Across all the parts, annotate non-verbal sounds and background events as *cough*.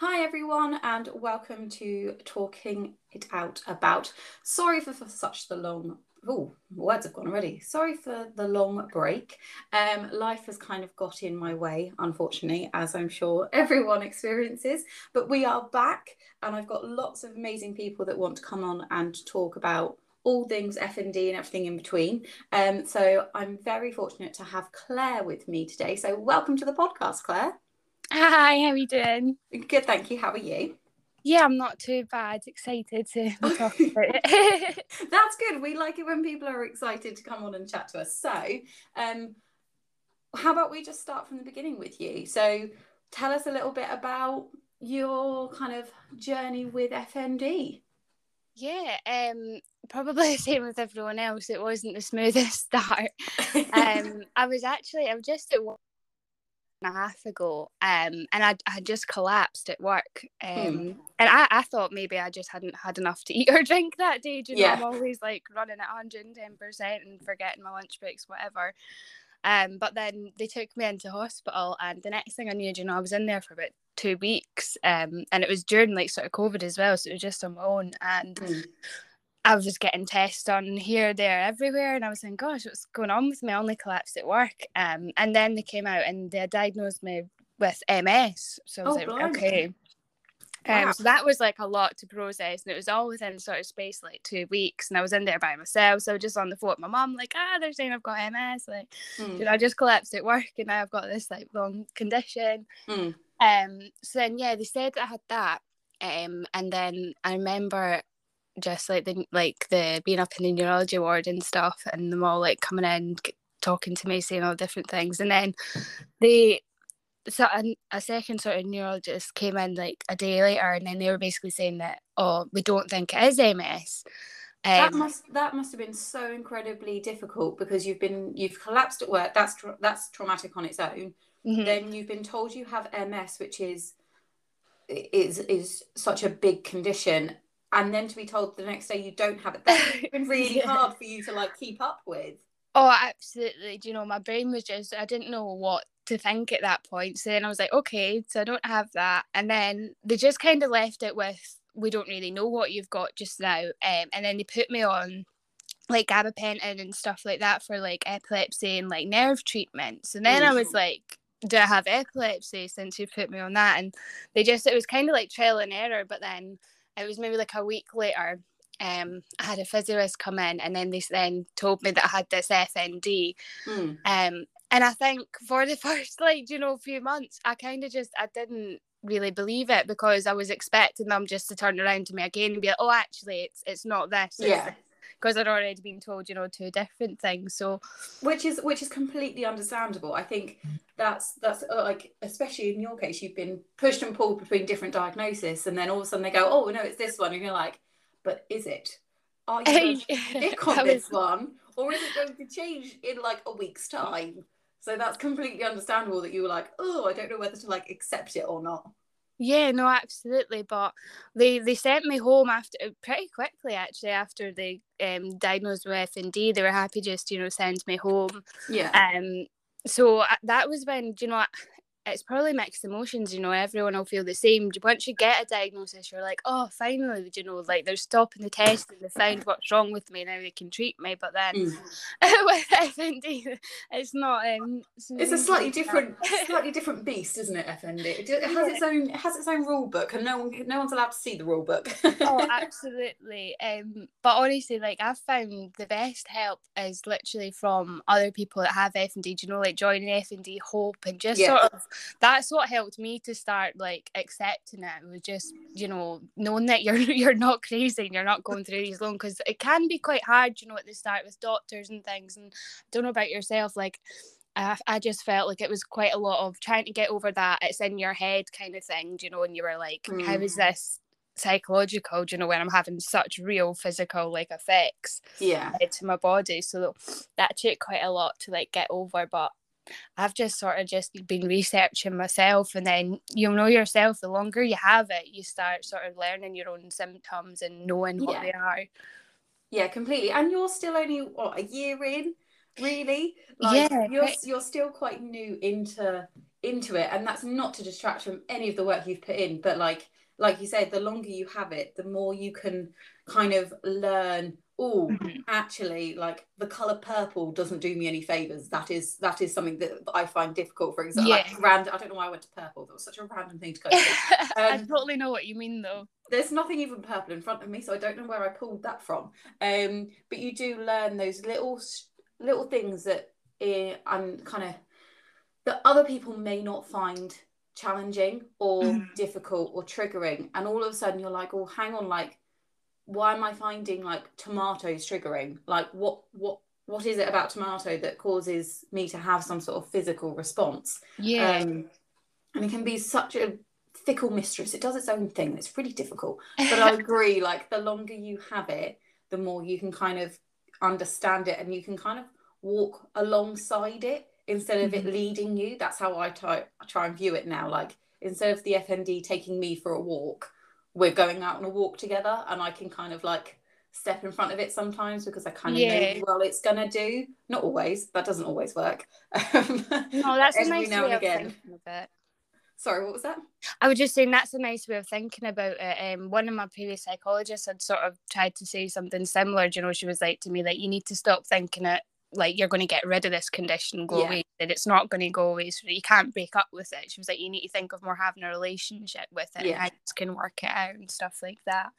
Hi, everyone, and welcome to Talking It Out About. Sorry for, for such the long. Oh, words have gone already. Sorry for the long break. Um, life has kind of got in my way, unfortunately, as I'm sure *laughs* everyone experiences. But we are back, and I've got lots of amazing people that want to come on and talk about all things FND and everything in between. Um, so I'm very fortunate to have Claire with me today. So welcome to the podcast, Claire. Hi, how are you doing? Good, thank you. How are you? Yeah, I'm not too bad. Excited to *laughs* talk about it. *laughs* That's good. We like it when people are excited to come on and chat to us. So, um, how about we just start from the beginning with you? So, tell us a little bit about your kind of journey with FND. Yeah, um, probably the same with everyone else. It wasn't the smoothest *laughs* start. um, I was actually I was just at work and a half ago um and I, I just collapsed at work um hmm. and I, I thought maybe I just hadn't had enough to *laughs* eat or drink that day do you know. I'm always like running at 110% and forgetting my lunch breaks whatever um but then they took me into hospital and the next thing I knew you know I was in there for about two weeks um and it was during like sort of COVID as well so it was just on my own and mm. I was just getting tests done here, there, everywhere, and I was saying, "Gosh, what's going on with me?" I only collapsed at work, um, and then they came out and they diagnosed me with MS. So I was oh, like, "Okay." Um, wow. so that was like a lot to process, and it was all within sort of space like two weeks. And I was in there by myself, so just on the phone with my mom, like, ah, they're saying I've got MS. Like, mm. I just collapsed at work, and now I've got this like long condition. Mm. Um, so then yeah, they said I had that, um, and then I remember just like the like the being up in the neurology ward and stuff, and them all like coming in, talking to me, saying all different things, and then they so a, a second sort of neurologist came in like a day later, and then they were basically saying that oh, we don't think it is MS. Um, that must that must have been so incredibly difficult because you've been you've collapsed at work. That's tra- that's traumatic on its own. Mm-hmm. Then you've been told you have MS, which is is is such a big condition, and then to be told the next day you don't have it that's *laughs* been really yeah. hard for you to like keep up with oh absolutely do you know my brain was just i didn't know what to think at that point so then i was like okay so i don't have that and then they just kind of left it with we don't really know what you've got just now um, and then they put me on like gabapentin and stuff like that for like epilepsy and like nerve treatments and then mm-hmm. i was like do I have epilepsy since you put me on that? And they just, it was kind of like trial and error. But then it was maybe like a week later um, I had a physiologist come in and then they then told me that I had this FND. Mm. Um, and I think for the *laughs* first like, you know, few months, I kind of just, I didn't really believe it because I was expecting them just to turn around to me again and be like, oh, actually, it's it's not this. Yeah because I'd already been told, you know, two different things. So, which is which is completely understandable. I think that's that's uh, like especially in your case, you've been pushed and pulled between different diagnoses, and then all of a sudden they go, oh no, it's this one, and you're like, but is it? Are you *laughs* on this one, or is it going to change in like a week's time? So that's completely understandable that you were like, oh, I don't know whether to like accept it or not. Yeah, no, absolutely. But they they sent me home after pretty quickly actually after they um diagnosed me with FND. They were happy just you know send me home. Yeah. Um. So uh, that was when you know it's probably mixed emotions, you know, everyone will feel the same. Once you get a diagnosis, you're like, oh, finally, you know, like they're stopping the test and they found what's wrong with me, now they can treat me. But then mm. *laughs* with FND, it's not. Um, it's, it's a slightly different, slightly different beast, isn't it? FND. It has yeah. its own, it has its own rule book, and no one, no one's allowed to see the rule book. oh, *laughs* absolutely. Um, but honestly, like I've found the best help is literally from other people that have FND. You know, like joining FND Hope and just yeah. sort of that's what helped me to start like accepting it. it was just you know knowing that you're *laughs* you're not crazy and you're not going through these long because it can be quite hard you know at the start with doctors and things and I don't know about yourself like I, I just felt like it was quite a lot of trying to get over that it's in your head kind of thing you know and you were like mm. how is this psychological you know when i'm having such real physical like effects yeah to my body so that took quite a lot to like get over but I've just sort of just been researching myself, and then you'll know yourself. The longer you have it, you start sort of learning your own symptoms and knowing what yeah. they are. Yeah, completely. And you're still only what a year in, really? Like, yeah, you're you're still quite new into into it and that's not to distract from any of the work you've put in but like like you said the longer you have it the more you can kind of learn oh mm-hmm. actually like the color purple doesn't do me any favors that is that is something that i find difficult for example yeah. like random i don't know why i went to purple that was such a random thing to go *laughs* um, i totally know what you mean though there's nothing even purple in front of me so i don't know where i pulled that from um but you do learn those little little things that eh, i'm kind of that other people may not find challenging or mm. difficult or triggering and all of a sudden you're like oh hang on like why am I finding like tomatoes triggering? Like what what what is it about tomato that causes me to have some sort of physical response? Yeah. Um, and it can be such a fickle mistress. It does its own thing. It's really difficult. But I *laughs* agree, like the longer you have it, the more you can kind of understand it and you can kind of walk alongside it instead of mm-hmm. it leading you. That's how I try I try and view it now. Like instead of the FND taking me for a walk, we're going out on a walk together and I can kind of like step in front of it sometimes because I kind of yeah. know well it's gonna do. Not always, that doesn't always work. no, *laughs* that's a nice way of thinking of it. Sorry, what was that? I was just saying that's a nice way of thinking about it. Um, one of my previous psychologists had sort of tried to say something similar. You know, she was like to me, like, you need to stop thinking it like you're going to get rid of this condition go yeah. away that it's not going to go away so you can't break up with it she was like you need to think of more having a relationship with it yeah. and can work it out and stuff like that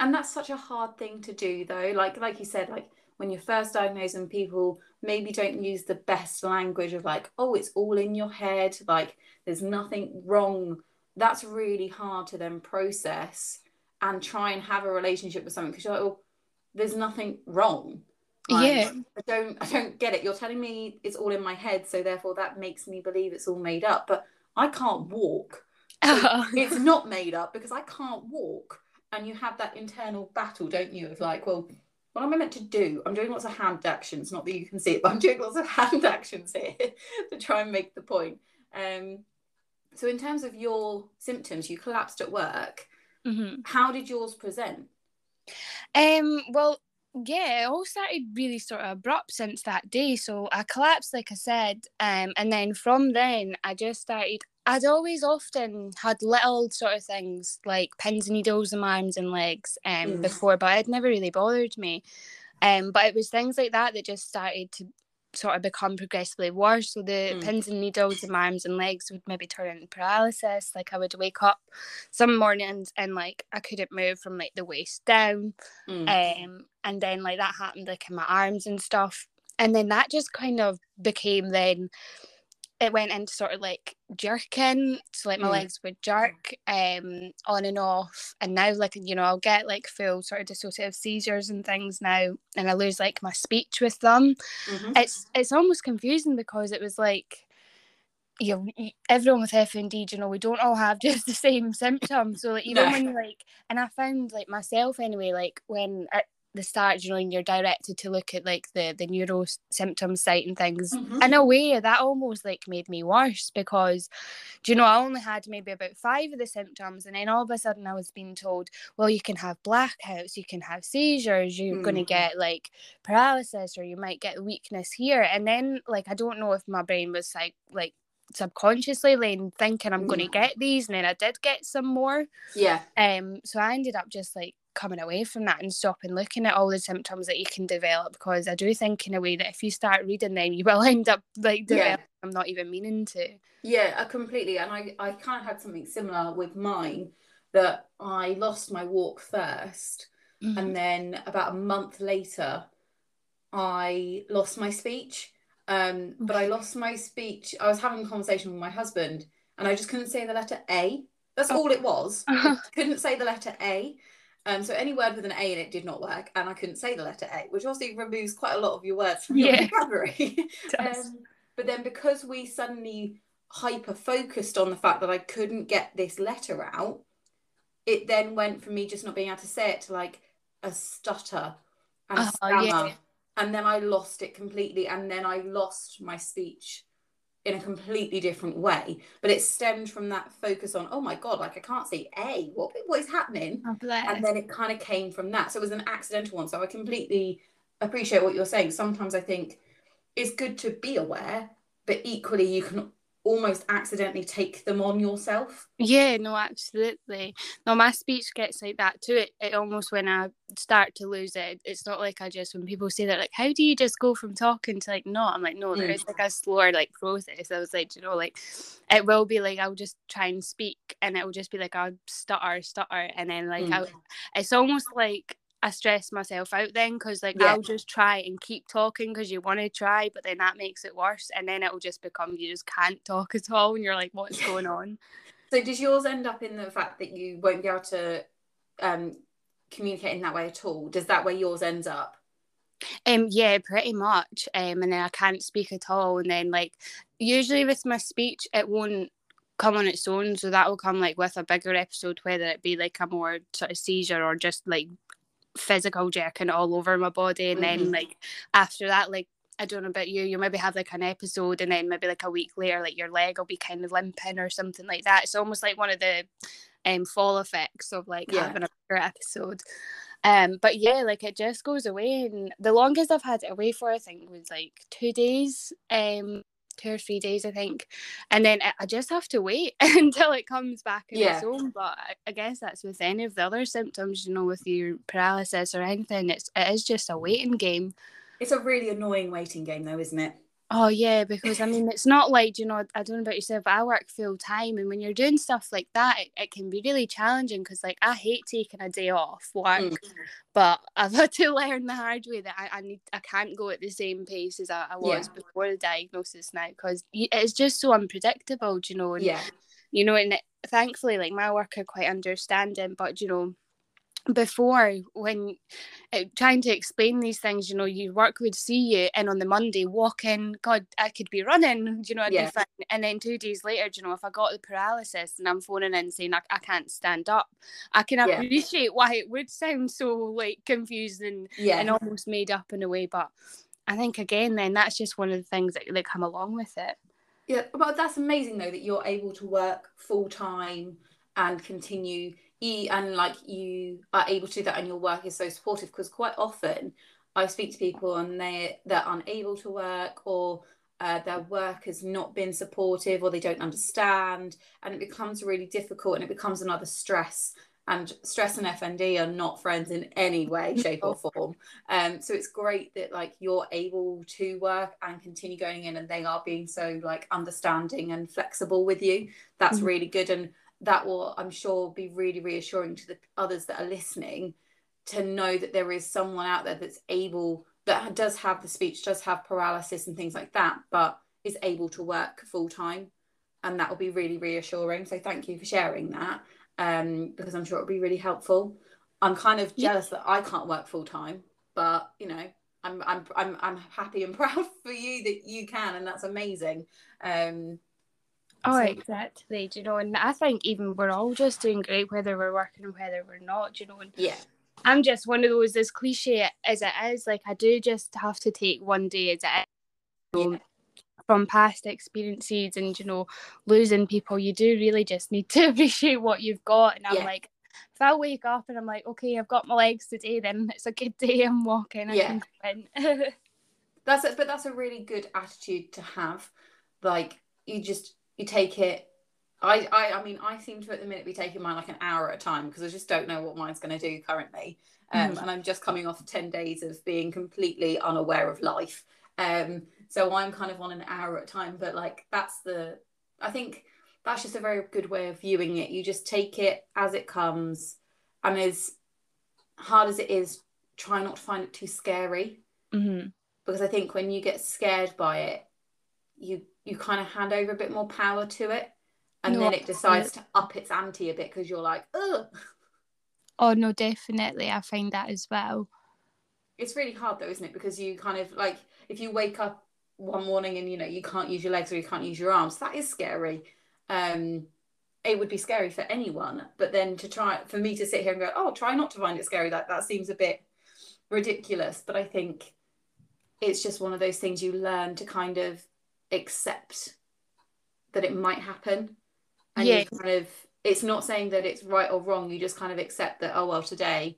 and that's such a hard thing to do though like like you said like when you're first diagnosed and people maybe don't use the best language of like oh it's all in your head like there's nothing wrong that's really hard to then process and try and have a relationship with someone because you're like oh there's nothing wrong yeah. I don't I don't get it. You're telling me it's all in my head, so therefore that makes me believe it's all made up. But I can't walk. So *laughs* it's not made up because I can't walk. And you have that internal battle, don't you, of like, well, what am I meant to do? I'm doing lots of hand actions, not that you can see it, but I'm doing lots of *laughs* hand actions here *laughs* to try and make the point. Um, so in terms of your symptoms, you collapsed at work. Mm-hmm. How did yours present? Um, well, yeah, it all started really sort of abrupt since that day. So I collapsed, like I said, um, and then from then I just started. I'd always often had little sort of things like pins and needles in my arms and legs um, mm. before, but it never really bothered me. Um, but it was things like that that just started to sort of become progressively worse. So the mm. pins and needles in my arms and legs would maybe turn into paralysis. Like I would wake up some mornings and like I couldn't move from like the waist down. Mm. Um, and then like that happened like in my arms and stuff. And then that just kind of became then it went into sort of like jerking so like my mm. legs would jerk um on and off and now like you know i'll get like full sort of dissociative seizures and things now and i lose like my speech with them mm-hmm. it's it's almost confusing because it was like you know, everyone with FND, you know, we don't all have *laughs* just the same symptoms. So like even no. when like, and I found like myself anyway, like when the start, you know, and you're directed to look at like the the neuro symptoms site and things. Mm-hmm. In a way, that almost like made me worse because, do you know, I only had maybe about five of the symptoms, and then all of a sudden I was being told, well, you can have blackouts, you can have seizures, you're mm-hmm. going to get like paralysis, or you might get weakness here, and then like I don't know if my brain was like like subconsciously then thinking I'm going to get these and then I did get some more yeah um so I ended up just like coming away from that and stopping looking at all the symptoms that you can develop because I do think in a way that if you start reading them you will *laughs* end up like developing yeah. not even meaning to. Yeah, I completely and I, I kind of had something similar with mine that I lost my walk 1st mm-hmm. and then about a month later I lost my speech. Um, but I lost my speech. I was having a conversation with my husband and I just couldn't say the letter A. That's oh. all it was. *laughs* couldn't say the letter A. Um, so any word with an A in it did not work, and I couldn't say the letter A, which also removes quite a lot of your words from your yeah. vocabulary. *laughs* *laughs* um, but then because we suddenly hyper focused on the fact that I couldn't get this letter out, it then went from me just not being able to say it to like a stutter and a oh, stammer. Yeah. And then I lost it completely, and then I lost my speech in a completely different way. But it stemmed from that focus on, oh my God, like I can't see A, what, what is happening? Oh, and then it kind of came from that. So it was an accidental one. So I completely appreciate what you're saying. Sometimes I think it's good to be aware, but equally you can almost accidentally take them on yourself. Yeah, no, absolutely. No, my speech gets like that too. It, it almost when I start to lose it, it's not like I just when people say that like, how do you just go from talking to like not? I'm like, no, mm. there's like a slower like process. I was like, you know, like it will be like I'll just try and speak and it will just be like I'll stutter, stutter, and then like mm. it's almost like I stress myself out then because like yeah. I'll just try and keep talking because you want to try, but then that makes it worse, and then it'll just become you just can't talk at all, and you're like, *laughs* what's going on? So does yours end up in the fact that you won't be able to um, communicate in that way at all? Does that where yours ends up? Um, yeah, pretty much. Um, and then I can't speak at all, and then like usually with my speech, it won't come on its own so that will come like with a bigger episode whether it be like a more sort of seizure or just like physical jerking all over my body and mm-hmm. then like after that like I don't know about you, you maybe have like an episode and then maybe like a week later, like your leg will be kind of limping or something like that. It's almost like one of the um fall effects of like yeah. having a bigger episode. Um, but yeah, like it just goes away and the longest I've had it away for I think was like two days. Um two or three days, I think. And then I just have to wait *laughs* until it comes back in yeah. its own. But I guess that's with any of the other symptoms, you know, with your paralysis or anything. It's it is just a waiting game. It's a really annoying waiting game, though, isn't it? Oh yeah, because I mean it's not like you know I don't know about yourself. but I work full time, and when you're doing stuff like that, it, it can be really challenging. Because like I hate taking a day off work, mm. but I've had to *laughs* learn the hard way that I, I need I can't go at the same pace as I, I was yeah. before the diagnosis now because it's just so unpredictable. you know? And, yeah. You know, and it, thankfully, like my work are quite understanding, but you know before when uh, trying to explain these things you know your work would see you and on the monday walk in god i could be running *laughs* you know i'd yeah. be fine and then two days later you know if i got the paralysis and i'm phoning in saying i, I can't stand up i can yeah. appreciate why it would sound so like confused and, yeah. and almost made up in a way but i think again then that's just one of the things that, that come along with it yeah well that's amazing though that you're able to work full time and continue and like you are able to do that and your work is so supportive because quite often I speak to people and they they're unable to work or uh, their work has not been supportive or they don't understand and it becomes really difficult and it becomes another stress and stress and FND are not friends in any way, shape, or form. Um, so it's great that like you're able to work and continue going in, and they are being so like understanding and flexible with you. That's mm-hmm. really good. And that will, I'm sure, be really reassuring to the others that are listening to know that there is someone out there that's able, that does have the speech, does have paralysis and things like that, but is able to work full time. And that will be really reassuring. So thank you for sharing that um, because I'm sure it'll be really helpful. I'm kind of jealous yeah. that I can't work full time, but you know, I'm I'm I'm I'm happy and *laughs* proud for you that you can, and that's amazing. Um, Oh, exactly. Do you know, and I think even we're all just doing great whether we're working or whether we're not. Do you know, and yeah. I'm just one of those as cliche as it is. Like I do just have to take one day as it is. Yeah. From past experiences and you know losing people, you do really just need to *laughs* appreciate what you've got. And I'm yeah. like, if I wake up and I'm like, okay, I've got my legs today, then it's a good day. I'm walking. I yeah. *laughs* that's it, but that's a really good attitude to have. Like you just you take it I, I I mean I seem to at the minute be taking mine like an hour at a time because I just don't know what mine's going to do currently um, mm. and I'm just coming off 10 days of being completely unaware of life um, so I'm kind of on an hour at a time but like that's the I think that's just a very good way of viewing it you just take it as it comes and as hard as it is try not to find it too scary mm-hmm. because I think when you get scared by it you you kind of hand over a bit more power to it and no, then it decides to up its ante a bit because you're like ugh. Oh no definitely i find that as well. It's really hard though isn't it? Because you kind of like if you wake up one morning and you know you can't use your legs or you can't use your arms that is scary. Um it would be scary for anyone but then to try for me to sit here and go oh try not to find it scary that that seems a bit ridiculous. But i think it's just one of those things you learn to kind of accept that it might happen and yeah. you kind of it's not saying that it's right or wrong you just kind of accept that oh well today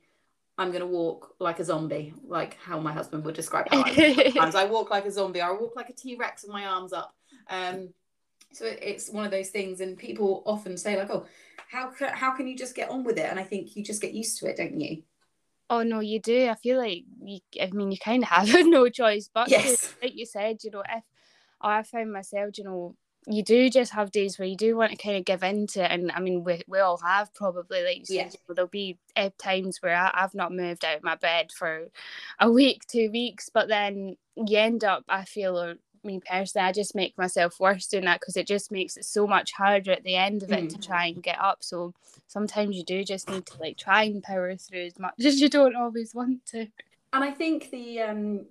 i'm going to walk like a zombie like how my husband would describe how I, I walk like a zombie i walk like a t-rex with my arms up um so it's one of those things and people often say like oh how can, how can you just get on with it and i think you just get used to it don't you Oh no, you do. I feel like you. I mean, you kind of have *laughs* no choice, but yes. to, like you said, you know, if I found myself, you know, you do just have days where you do want to kind of give in to it. And I mean, we, we all have probably, like you said, yeah. know, there'll be uh, times where I, I've not moved out of my bed for a week, two weeks, but then you end up, I feel, or me personally, I just make myself worse doing that because it just makes it so much harder at the end of it mm. to try and get up. So sometimes you do just need to like try and power through as much *laughs* as you don't always want to. And I think the um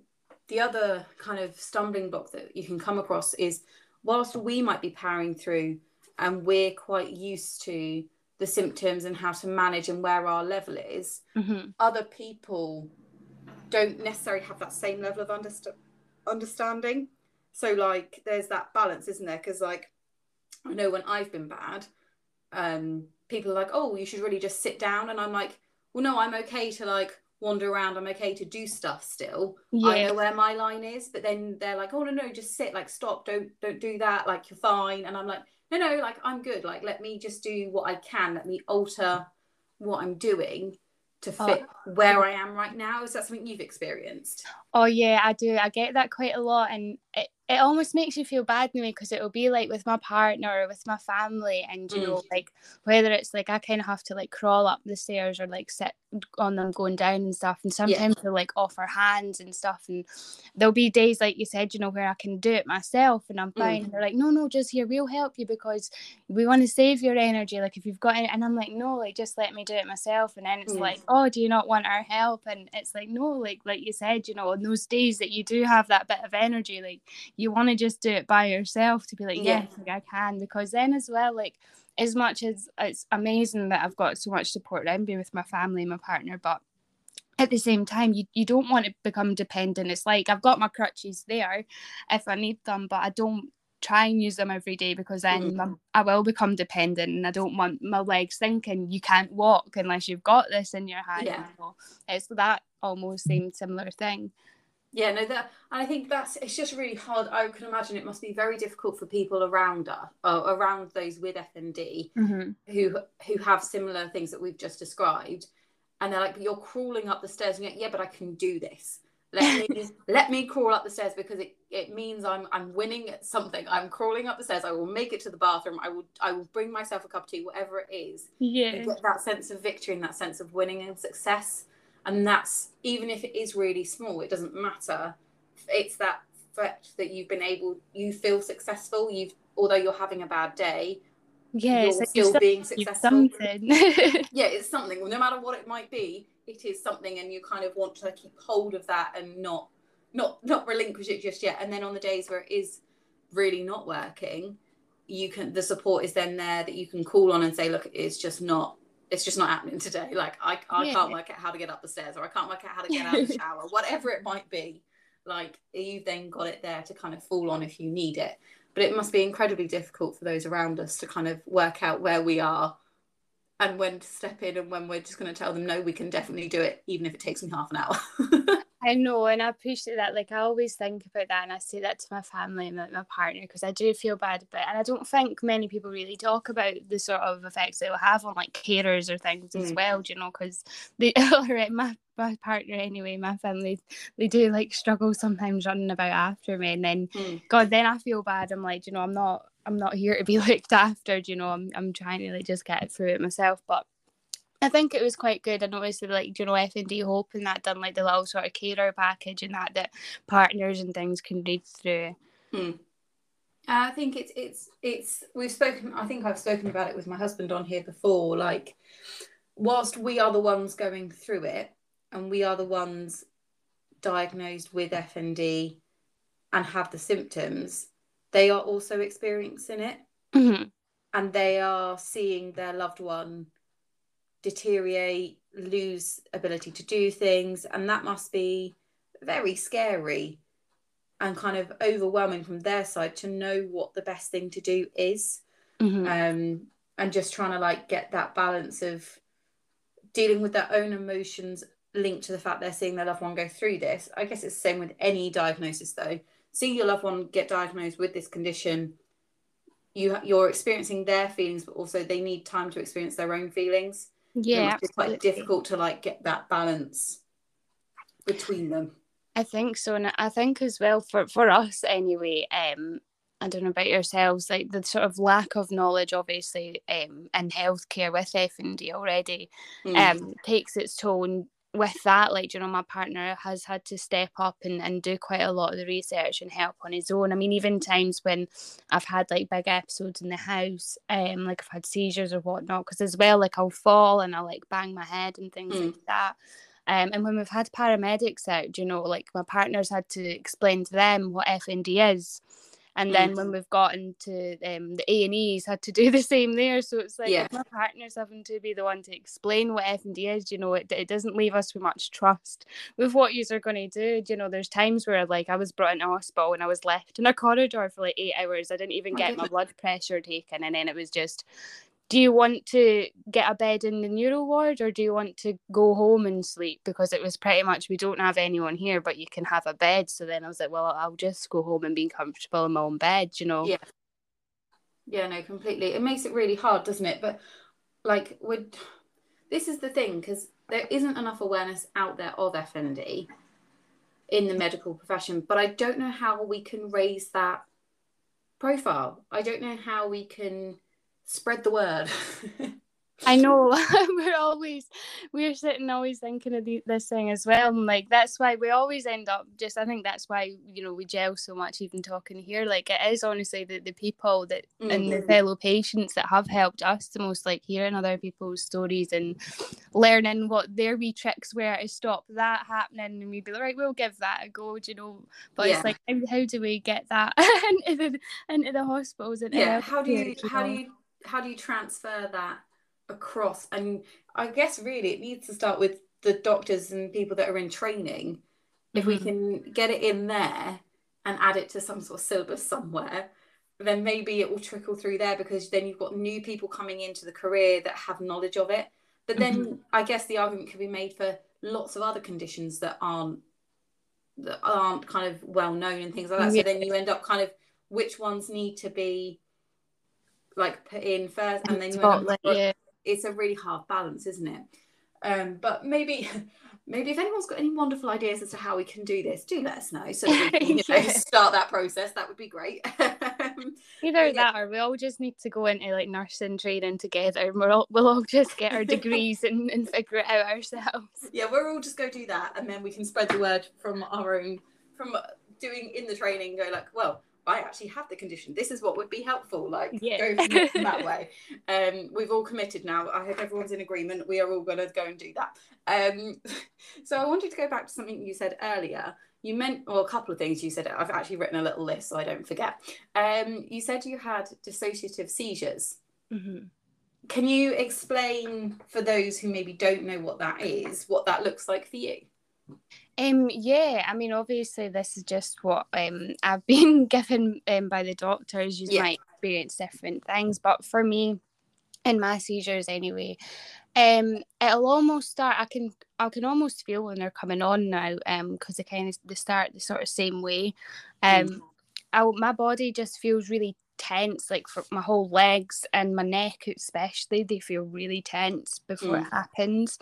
the other kind of stumbling block that you can come across is whilst we might be powering through and we're quite used to the symptoms and how to manage and where our level is, mm-hmm. other people don't necessarily have that same level of underst- understanding. So like there's that balance, isn't there? Because like I know when I've been bad, um, people are like, "Oh, you should really just sit down," and I'm like, "Well, no, I'm okay to like wander around. I'm okay to do stuff still. Yeah. I know where my line is." But then they're like, "Oh no, no, just sit. Like, stop. Don't don't do that. Like, you're fine." And I'm like, "No, no, like I'm good. Like, let me just do what I can. Let me alter what I'm doing." to oh, fit oh. where I am right now. Is that something you've experienced? Oh yeah, I do. I get that quite a lot, and it, it almost makes you feel bad in a because it'll be like with my partner or with my family, and you mm. know, like whether it's like I kind of have to like crawl up the stairs or like sit on them going down and stuff, and sometimes yeah. they'll like offer hands and stuff, and there'll be days like you said, you know, where I can do it myself and I'm fine. Mm. And they're like, no, no, just here, we'll help you because we want to save your energy. Like if you've got it, and I'm like, no, like just let me do it myself. And then it's mm. like, oh, do you not want our help? And it's like, no, like like you said, you know, on those days that you do have that bit of energy, like you want to just do it by yourself to be like, yeah. yes, like I can. Because then as well, like as much as it's amazing that I've got so much support around me with my family, and my partner, but at the same time you, you don't want to become dependent it's like i've got my crutches there if i need them but i don't try and use them every day because then mm. I will become dependent and I don't want my legs thinking you can't walk unless you've got this in your hand. Yeah. it's that almost same similar thing. Yeah, no, that and I think that's it's just really hard. I can imagine it must be very difficult for people around us, uh, around those with FND, mm-hmm. who who have similar things that we've just described, and they're like, "But you're crawling up the stairs," and you're like, yeah, but I can do this. Let me *laughs* let me crawl up the stairs because it, it means I'm I'm winning at something. I'm crawling up the stairs. I will make it to the bathroom. I will I will bring myself a cup of tea, whatever it is. Yeah, get that sense of victory and that sense of winning and success and that's even if it is really small it doesn't matter. It's that fact that you've been able you feel successful you've although you're having a bad day yeah you're still being successful. *laughs* yeah it's something. Well, no matter what it might be it is something and you kind of want to keep hold of that and not not not relinquish it just yet. And then on the days where it is really not working you can the support is then there that you can call on and say look it's just not it's just not happening today. *laughs* Like I, I yeah. can't work out how to get up the stairs or I can't work out how to get out of the *laughs* shower, whatever it might be. Like you've then got it there to kind of fall on if you need it. But it must be incredibly difficult for those around us to kind of work out where we are and when to step in and when we're just going to tell them, no, we can definitely do it, even if it takes me half an hour. *laughs* I know, and I appreciate that. Like I always think about that, and I say that to my family and my, my partner because I do feel bad about, it. and I don't think many people really talk about the sort of effects it will have on like carers or things mm. as well. Do You know, because they, *laughs* my my partner anyway, my family, they do like struggle sometimes running about after me, and then mm. God, then I feel bad. I'm like, you know, I'm not, I'm not here to be *laughs* looked after. You know, I'm, I'm trying to like just get through it myself, but I think it was quite good. Noticed that, like, you know, FND Hope and that done like the little sort of carer package and that that partners and things can read through. Hmm. I think it's it's it's we've spoken. I think I've spoken about it with my husband on here before. Like, whilst we are the ones going through it, and we are the ones diagnosed with FND and have the symptoms, they are also experiencing it, mm-hmm. and they are seeing their loved one deteriorate, lose ability to do things, and that must be very scary and kind of overwhelming from their side to know what the best thing to do is. Mm-hmm. Um, and just trying to like get that balance of dealing with their own emotions linked to the fact they're seeing their loved one go through this. I guess it's the same with any diagnosis though. Seeing your loved one get diagnosed with this condition you you're experiencing their feelings, but also they need time to experience their own feelings. Yeah, it's quite difficult to like get that balance between them. I think so, and I think as well for for us anyway. Um, I don't know about yourselves, like the sort of lack of knowledge, obviously, um, in healthcare with FND already, mm. um, takes its toll. And with that, like you know, my partner has had to step up and, and do quite a lot of the research and help on his own. I mean, even times when I've had like big episodes in the house, um, like I've had seizures or whatnot, because as well, like I'll fall and I'll like bang my head and things mm. like that. Um, and when we've had paramedics out, you know, like my partner's had to explain to them what FND is and then mm. when we've gotten to um, the A and E's, had to do the same there. So it's like yeah. my partner's having to be the one to explain what FND is. You know, it, it doesn't leave us with much trust with what you are going to do. You know, there's times where like I was brought into hospital and I was left in a corridor for like eight hours. I didn't even get my blood pressure taken, and then it was just do you want to get a bed in the neuro ward or do you want to go home and sleep? Because it was pretty much we don't have anyone here, but you can have a bed. So then I was like, well, I'll just go home and be comfortable in my own bed, you know? Yeah. Yeah, no, completely. It makes it really hard, doesn't it? But like, would this is the thing because there isn't enough awareness out there of FND in the medical profession, but I don't know how we can raise that profile. I don't know how we can spread the word. *laughs* I know *laughs* we're always we're sitting always thinking of the, this thing as well, and like that's why we always end up just. I think that's why you know we gel so much, even talking here. Like it is honestly the, the people that mm-hmm. and the mm-hmm. fellow patients that have helped us the most, like hearing other people's stories and learning what their wee tricks were to stop that happening, and we'd be like, right, we'll give that a go, you know. But yeah. it's like, how, how, do we get that *laughs* into the into the hospitals? And yeah, how do you how do you how do you transfer that across? And I guess really it needs to start with the doctors and people that are in training. Mm-hmm. If we mm-hmm. can get it in there and add it to some sort of syllabus somewhere, then maybe it will trickle through there because then you've got new people coming into the career that have knowledge of it. But then mm-hmm. I guess the argument could be made for lots of other conditions that aren't that aren't kind of well known and things like that. Yeah. So then you end up kind of which ones need to be like put in first and then you yeah. it's a really hard balance isn't it? Um but maybe *laughs* maybe if anyone's got any wonderful ideas as to how we can do this do let us know so we *laughs* can you *laughs* know, start that process. That would be great. Either yeah. that or we all just need to go into like nursing training together. And we'll all, we'll all just get our degrees and, and figure it out ourselves. Yeah we'll all just go do that and then we can spread the word from our own from doing in the training go like well I actually have the condition. This is what would be helpful. Like yeah. go that way. Um, we've all committed now. I hope everyone's in agreement. We are all going to go and do that. Um, *laughs* so I wanted to go back to something you said earlier. You meant, well, a couple of things you said. I've actually written a little list so I don't forget. Um, you said you had dissociative seizures. Mm-hmm. Can you explain for those who maybe don't know what that is, what that looks like for you? Um, yeah, I mean, obviously, this is just what um, *laughs* I've been given um, by the doctors. You yeah. might experience different things, but for me, in my seizures anyway, um, it'll almost start. I can I can almost feel when they're coming on now, um, because they kind of they start the sort of same way. Um, mm. I, my body just feels really tense, like for my whole legs and my neck especially. They feel really tense before mm. it happens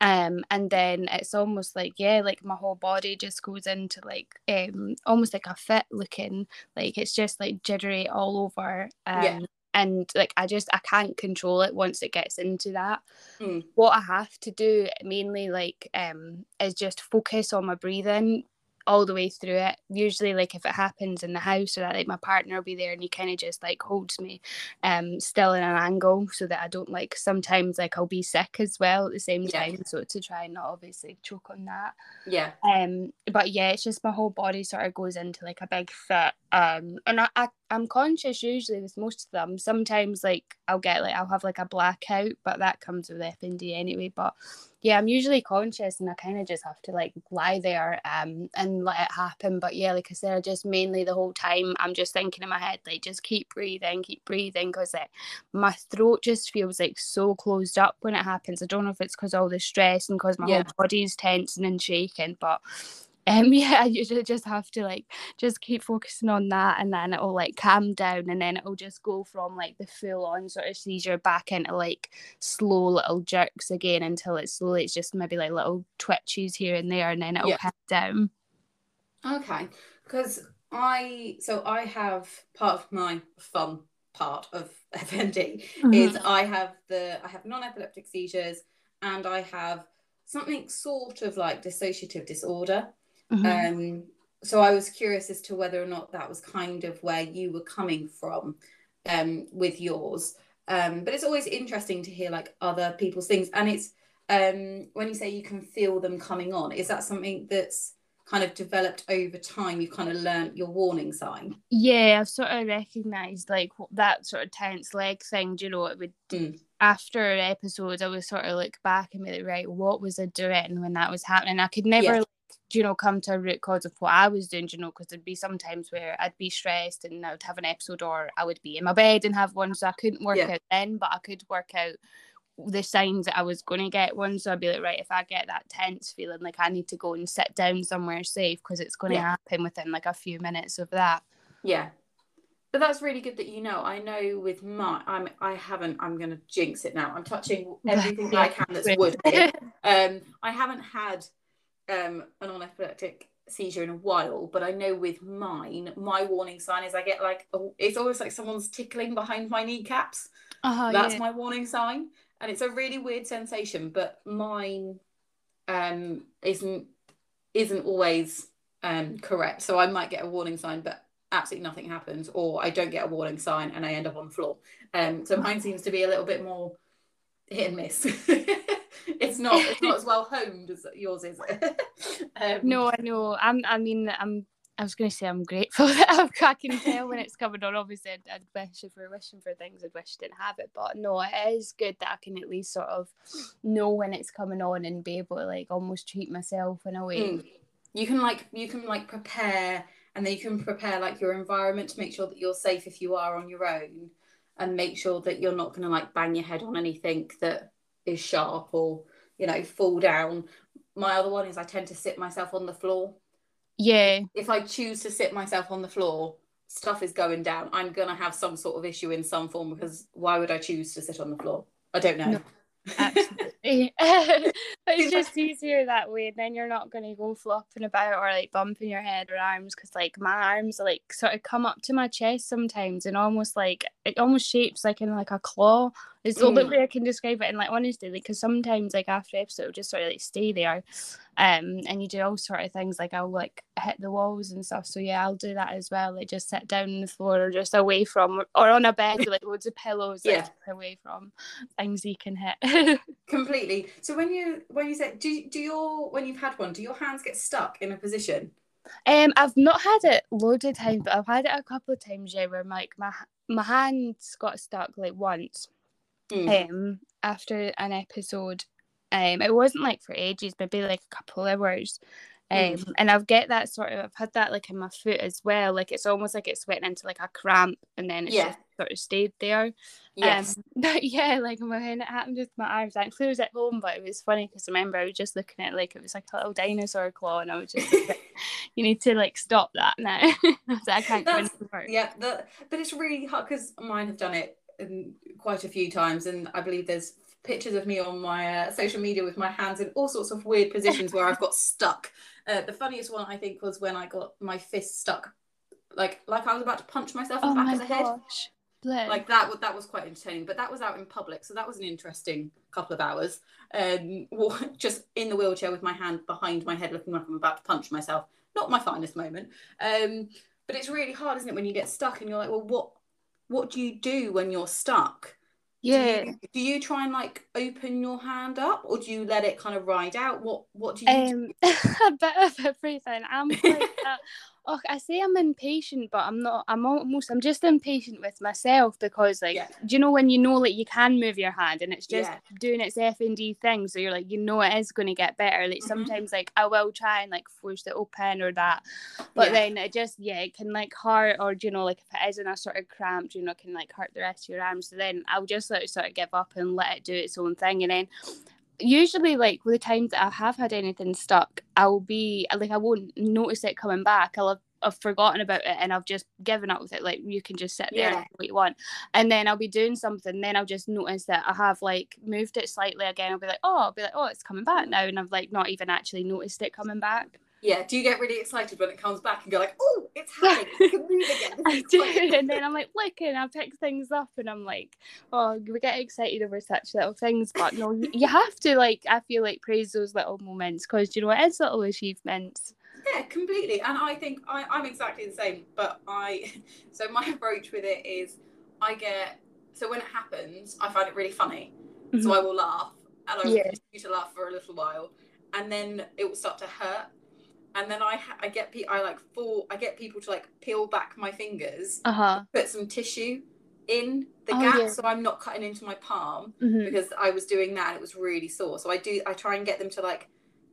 um and then it's almost like yeah like my whole body just goes into like um almost like a fit looking like it's just like jittery all over um yeah. and like i just i can't control it once it gets into that mm. what i have to do mainly like um is just focus on my breathing all the way through it. Usually, like if it happens in the house or that, like my partner will be there and he kind of just like holds me, um, still in an angle so that I don't like. Sometimes like I'll be sick as well at the same yeah. time, so to try and not obviously choke on that. Yeah. Um, but yeah, it's just my whole body sort of goes into like a big fit. Um, and I, I I'm conscious usually with most of them. Sometimes like I'll get like I'll have like a blackout, but that comes with FND anyway. But yeah, I'm usually conscious and I kind of just have to like lie there um and let it happen. But yeah, like I said, I just mainly the whole time I'm just thinking in my head like just keep breathing, keep breathing because like my throat just feels like so closed up when it happens. I don't know if it's because all the stress and because my yeah. whole body's tensing and shaking, but um, *laughs* yeah, I usually just have to like just keep focusing on that, and then it'll like calm down, and then it'll just go from like the full on sort of seizure back into like slow little jerks again until it's slowly it's just maybe like little twitches here and there, and then it'll yeah. calm down. Okay, because I so I have part of my fun part of *laughs* FND mm-hmm. is I have the I have non-epileptic seizures and I have something sort of like dissociative disorder. Mm-hmm. Um, so I was curious as to whether or not that was kind of where you were coming from um, with yours. Um, but it's always interesting to hear like other people's things. And it's um, when you say you can feel them coming on, is that something that's kind of developed over time You've kind of learned your warning sign yeah i've sort of recognized like that sort of tense leg thing do you know it would mm. after episodes i would sort of look back and be like right what was i doing when that was happening i could never yeah. You know come to a root cause of what i was doing you know because there'd be some times where i'd be stressed and i would have an episode or i would be in my bed and have one so i couldn't work yeah. out then but i could work out the signs that I was going to get one. So I'd be like, right, if I get that tense feeling, like I need to go and sit down somewhere safe because it's going to yeah. happen within like a few minutes of that. Yeah. But that's really good that you know. I know with my, I'm, I haven't. I'm going to jinx it now. I'm touching *laughs* everything I can that's wood. *laughs* um, I haven't had um an non-epileptic seizure in a while, but I know with mine, my warning sign is I get like it's almost like someone's tickling behind my kneecaps. Uh-huh, That's yeah. my warning sign and it's a really weird sensation but mine um isn't isn't always um correct so i might get a warning sign but absolutely nothing happens or i don't get a warning sign and i end up on the floor um so mine seems to be a little bit more hit and miss *laughs* it's not it's not as well honed as yours is *laughs* um, no i know i'm i mean i'm I was going to say I'm grateful *laughs* that I'm cracking tail when it's coming on. Obviously, I'd, I'd wish if we are wishing for things, I'd wish I didn't have it. But no, it is good that I can at least sort of know when it's coming on and be able to like almost treat myself in a way. Mm. You can like you can like prepare, and then you can prepare like your environment to make sure that you're safe if you are on your own, and make sure that you're not going to like bang your head on anything that is sharp or you know fall down. My other one is I tend to sit myself on the floor yeah. If I choose to sit myself on the floor, stuff is going down. I'm gonna have some sort of issue in some form because why would I choose to sit on the floor? I don't know. No. Absolutely. but *laughs* *laughs* it's just easier that way. and Then you're not going to go flopping about or like bumping your head or arms because like my arms like sort of come up to my chest sometimes and almost like it almost shapes like in like a claw. It's the only way I can describe it. And like honestly, like because sometimes like after episode it'll just sort of like stay there. Um and you do all sort of things like I'll like hit the walls and stuff. So yeah, I'll do that as well. Like just sit down on the floor or just away from or on a bed with like loads of pillows yeah. like, away from things you can hit. *laughs* Completely. So when you when you say do do your when you've had one, do your hands get stuck in a position? Um, I've not had it loads of times, but I've had it a couple of times. Yeah, where like my my hands got stuck like once. Mm. Um, after an episode, um, it wasn't like for ages, maybe like a couple hours. Um, mm. and I've get that sort of I've had that like in my foot as well. Like it's almost like it's went into like a cramp and then it's yeah. just sort of stayed there. Yes. Um, *laughs* but yeah, like when it happened with my arms, actually it was at home, but it was funny because I remember I was just looking at it like it was like a little dinosaur claw, and I was just like, *laughs* you need to like stop that now. *laughs* so I can't That's, Yeah, but it's really hard because mine have done it quite a few times, and I believe there's pictures of me on my uh, social media with my hands in all sorts of weird positions where I've got *laughs* stuck. Uh, the funniest one I think was when I got my fist stuck, like like I was about to punch myself in the oh back of the gosh. head. Like that, that was quite entertaining. But that was out in public, so that was an interesting couple of hours. Um, just in the wheelchair with my hand behind my head, looking like I'm about to punch myself. Not my finest moment. Um, but it's really hard, isn't it, when you get stuck and you're like, well, what, what do you do when you're stuck? Yeah. Do you, do you, try and like open your hand up, or do you let it kind of ride out? What What do you? Um, do? a bit of everything. I'm *laughs* oh, I say I'm impatient, but I'm not. I'm almost. I'm just impatient with myself because, like, yeah. do you know when you know like you can move your hand and it's just yeah. doing its FND thing, so you're like, you know, it is going to get better. Like mm-hmm. sometimes, like I will try and like force it open or that, but yeah. then it just yeah, it can like hurt or you know, like if it is in a sort of cramp, you know, it can like hurt the rest of your arms. So then I'll just it sort of give up and let it do its own thing, and then usually like with the times that I have had anything stuck, I'll be like I won't notice it coming back. I'll have I've forgotten about it and I've just given up with it. Like you can just sit there Yeah. and do what you want. And then I'll be doing something, then I'll just notice that I have like moved it slightly again. I'll be like, oh, I'll be like, oh, it's coming back mm. now, and I've like not even actually noticed it coming back. Yeah. Do you get really excited when it comes back and go like, oh, it's *laughs* happening. I can move again. I do, and then I'm like, look, and I pick things up, and I'm like, oh, we get excited over such little things, but no, you, you have to like, I feel like praise those little moments because you know it is little achievements. Yeah, completely. And I think I, I'm exactly the same. But I, *laughs* so my *laughs* approach with it is I get, so when it happens, I find it really funny. So mm-hmm. I will laugh and I will Yeah. continue to laugh for a little while. And then it will start to hurt. And then I, ha- I get, pe- I like fall, I get people to like peel back my fingers, Uh huh. put some tissue in the Oh, gap yeah. so I'm not cutting into my palm hmm because I was doing that and it was really sore. So I do I try and get them to like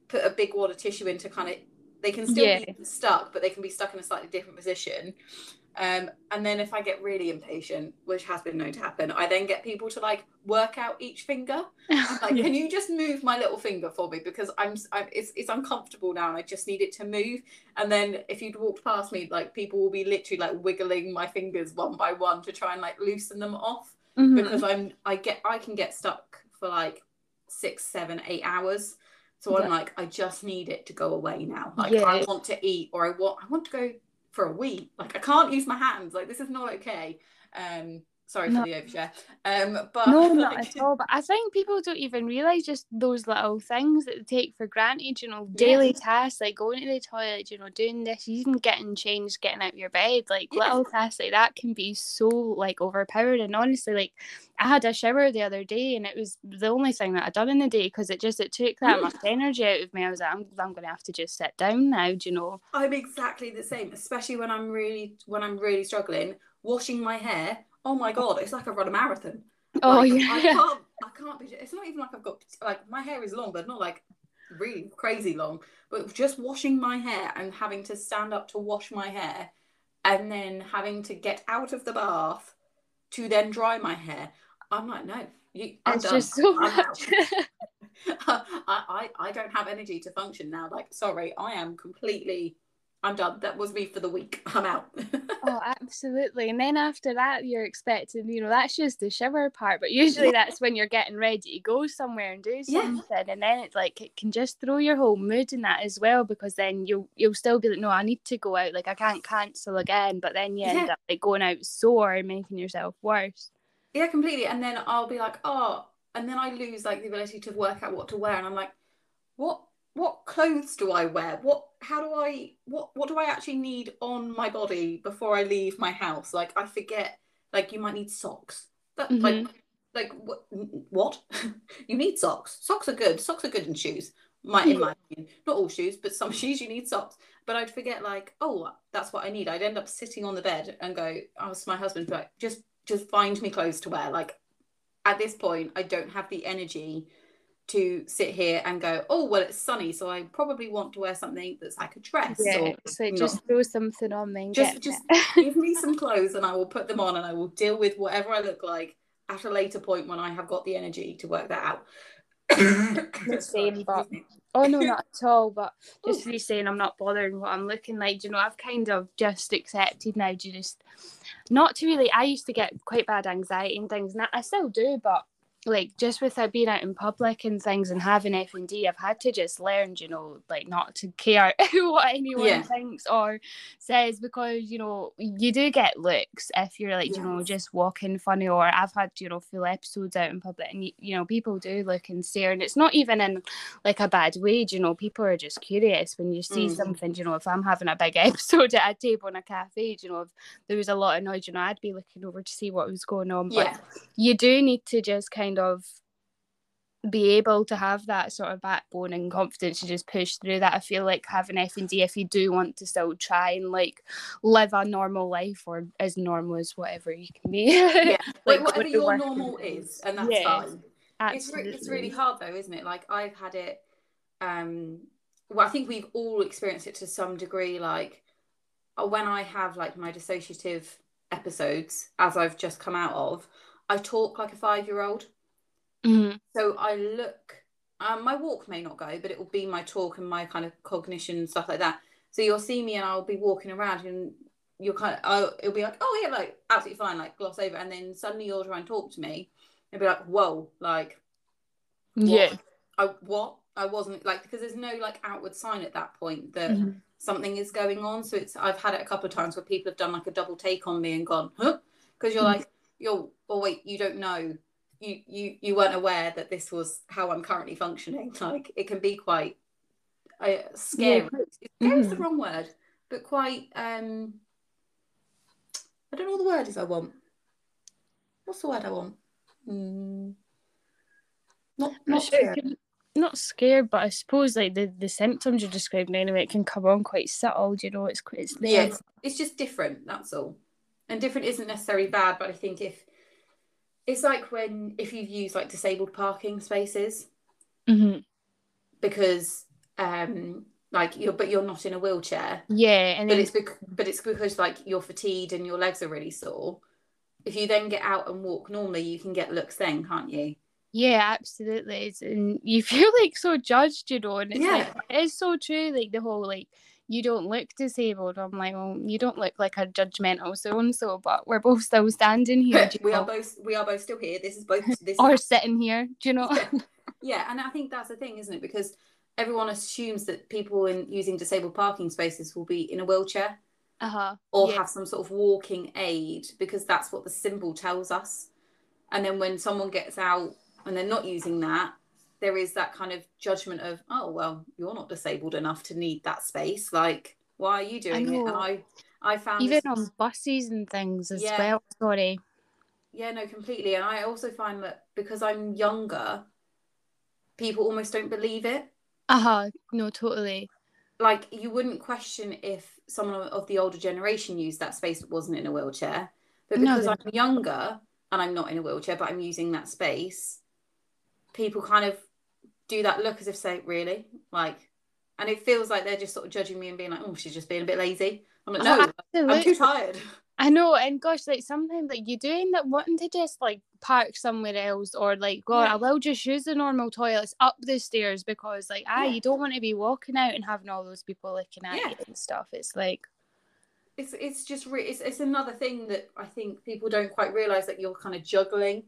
put a big wad of tissue in to kind of they can still Yeah. be stuck, but they can be stuck in a slightly different position. Um, and then if I get really impatient, which has been known to happen, I then get people to like work out each finger. *laughs* Like, can you just move my little finger for me because I'm, I'm it's it's uncomfortable now and I just need it to move. And then if you'd walked past me, like people will be literally like wiggling my fingers one by one to try and like loosen them off Mhm. because I'm I get I can get stuck for like six, seven, eight hours. So I'm like, I just need it to go away now. Like Yeah. I want to eat or I want I want to go for a week. Like I can't use my hands. Like this is not okay. Um sorry No. for the overshare. Um *laughs* but no, not at all. But I think people don't even realize just those little things that they take for granted. You know, Yeah. daily tasks like going to the toilet. You know, doing this, even getting changed, getting out of your bed. Like Yeah. little tasks like that can be so like overpowered. And honestly, like I had a shower the other day, and it was the only thing that I'd done in the day because it just it took that Mm. much energy out of me. I was like, I'm, I'm going to have to just sit down now. Do you know? I'm exactly the same, especially when I'm really when I'm really struggling. Washing my hair, oh my god, it's like I've run a marathon. Oh Like, yeah. I can't I can't be it's not even like I've got like my hair is long, but not like really crazy long. But just washing my hair and having to stand up to wash my hair and then having to get out of the bath to then dry my hair. I'm like, no, you I'm It's done. just so I'm much. *laughs* *laughs* I, I I don't have energy to function now. Like, sorry, I am completely I'm done. That was me for the week. *laughs* I'm out. *laughs* Oh, absolutely. And then after that, you're expecting, you know, that's just the shower part. But usually that's when you're getting ready to go somewhere and do Yeah. something. And then it's like it can just throw your whole mood in that as well because then you'll you'll still be like, no, I need to go out. Like I can't cancel again. But then you end up like going out sore and making yourself worse. Yeah, completely. And then I'll be like, oh, and then I lose like the ability to work out what to wear, and I'm like, what what clothes do I wear? What how do I what what do I actually need on my body before I leave my house? Like I forget, like you might need socks, but like mm-hmm. like what what *laughs* you need socks. Socks are good. Socks are good in shoes. My in my opinion, not all shoes, but some *laughs* shoes you need socks. But I'd forget like, oh, that's what I need. I'd end up sitting on the bed and go, oh, ask my husband, like, just just find me clothes to wear. Like at this point, I don't have the energy to sit here and go, oh, well, it's sunny, so I probably want to wear something that's like a dress. Yeah. Or So you know, just throw something on me just just *laughs* give me some clothes and I will put them on and I will deal with whatever I look like at a later point when I have got the energy to work that out. But- *coughs* Oh no, not at all. But *coughs* just you saying I'm not bothering what I'm looking like, you know, I've kind of just accepted now just not to really. I used to get quite bad anxiety and things, and I still do, but like just with it being out in public and things and having FND, I've had to just learn, you know, like not to care *laughs* what anyone Yeah. thinks or says because you know you do get looks if you're like you know just walking funny or I've had you know full episodes out in public and you, you know people do look and stare and it's not even in like a bad way. You know, people are just curious when you see Mhm. something. You know, if I'm having a big *laughs* episode at a table in a cafe, you know, if there was a lot of noise, you know, I'd be looking over to see what was going on. But Yeah. you do need to just kind of be able to have that sort of backbone and confidence to just push through that. I feel like having FND, if you do want to still try and like live a normal life or as normal as whatever you can be. Yeah. *laughs* Like, Like whatever your work normal is. and that's Yeah. fine. It's, re- it's really hard though, isn't it? Like I've had it. Um, well, I think we've all experienced it to some degree. Like uh, when I have like my dissociative episodes, as I've just come out of, I talk like a five-year-old. Mhm. So I look, Um, my walk may not go, but it will be my talk and my kind of cognition and stuff like that. So you'll see me and I'll be walking around and you'll kind of, oh, it'll be like, oh yeah, like absolutely fine, like gloss over, and then suddenly you'll try and talk to me and be like, whoa, like, what? Yeah. I what? I wasn't like because there's no like outward sign at that point that Mhm. something is going on. So it's I've had it a couple of times where people have done like a double take on me and gone, huh? Because you're Mhm. like, you're oh wait, you don't know. You you you weren't aware that this was how I'm currently functioning. *laughs* Like it can be quite uh, scary. quite- Scary is the Mhm. wrong word, but quite um I don't know what the word is I want. What's the word I want? Hmm. Not Not not sure. scary. Not scared, but I suppose like the, the symptoms you're describing anyway, it can come on quite subtle. You know, it's quite it's there. yeah it's, it's just different that's all and different isn't necessarily bad but i think if it's like when if you've used like disabled parking spaces. Hmm because um like you're but you're not in a wheelchair. Yeah, and but it's bec- but it's because like you're fatigued and your legs are really sore. If you then get out and walk normally you can get looks then can't you? Yeah, absolutely. It's, and you *laughs* feel like so judged, you know, and it's like it is so true. Like the whole like you don't look disabled. I'm like, well, you don't look like a judgmental so and so, but we're both still standing here. *laughs* we are both we are both still here this is both *laughs* this or sitting here. Do you know? Yeah. *laughs* yeah and i think that's the thing isn't it because everyone assumes that people in using disabled parking spaces will be in a wheelchair Uh huh. or Yeah. have some sort of walking aid because that's what the symbol tells us. And then when someone gets out and they're not using that, there is that kind of judgment of, oh well, you're not disabled enough to need that space. Like, why are you doing it? And. I, I found Even this- on buses and things as Yeah. well. Sorry. yeah, no, completely. And I also find that because I'm younger, people almost don't believe it. Uh huh. No, totally. like you wouldn't question if someone of the older generation used that space that wasn't in a wheelchair but because they i'm younger and i'm not in a wheelchair but i'm using that space people kind of do that look as if say really like and it feels like they're just sort of judging me and being like oh she's just being a bit lazy i'm like Oh, no i'm too tired I know, and gosh, like sometimes like you do end up wanting to just like park somewhere else, or like, God, Yeah. I will just use the normal toilets up the stairs because, like, ah, Yeah. you don't want to be walking out and having all those people looking at Yeah. you and stuff. It's like, it's it's just re- it's, it's another thing that i think people don't quite realize that you're kind of juggling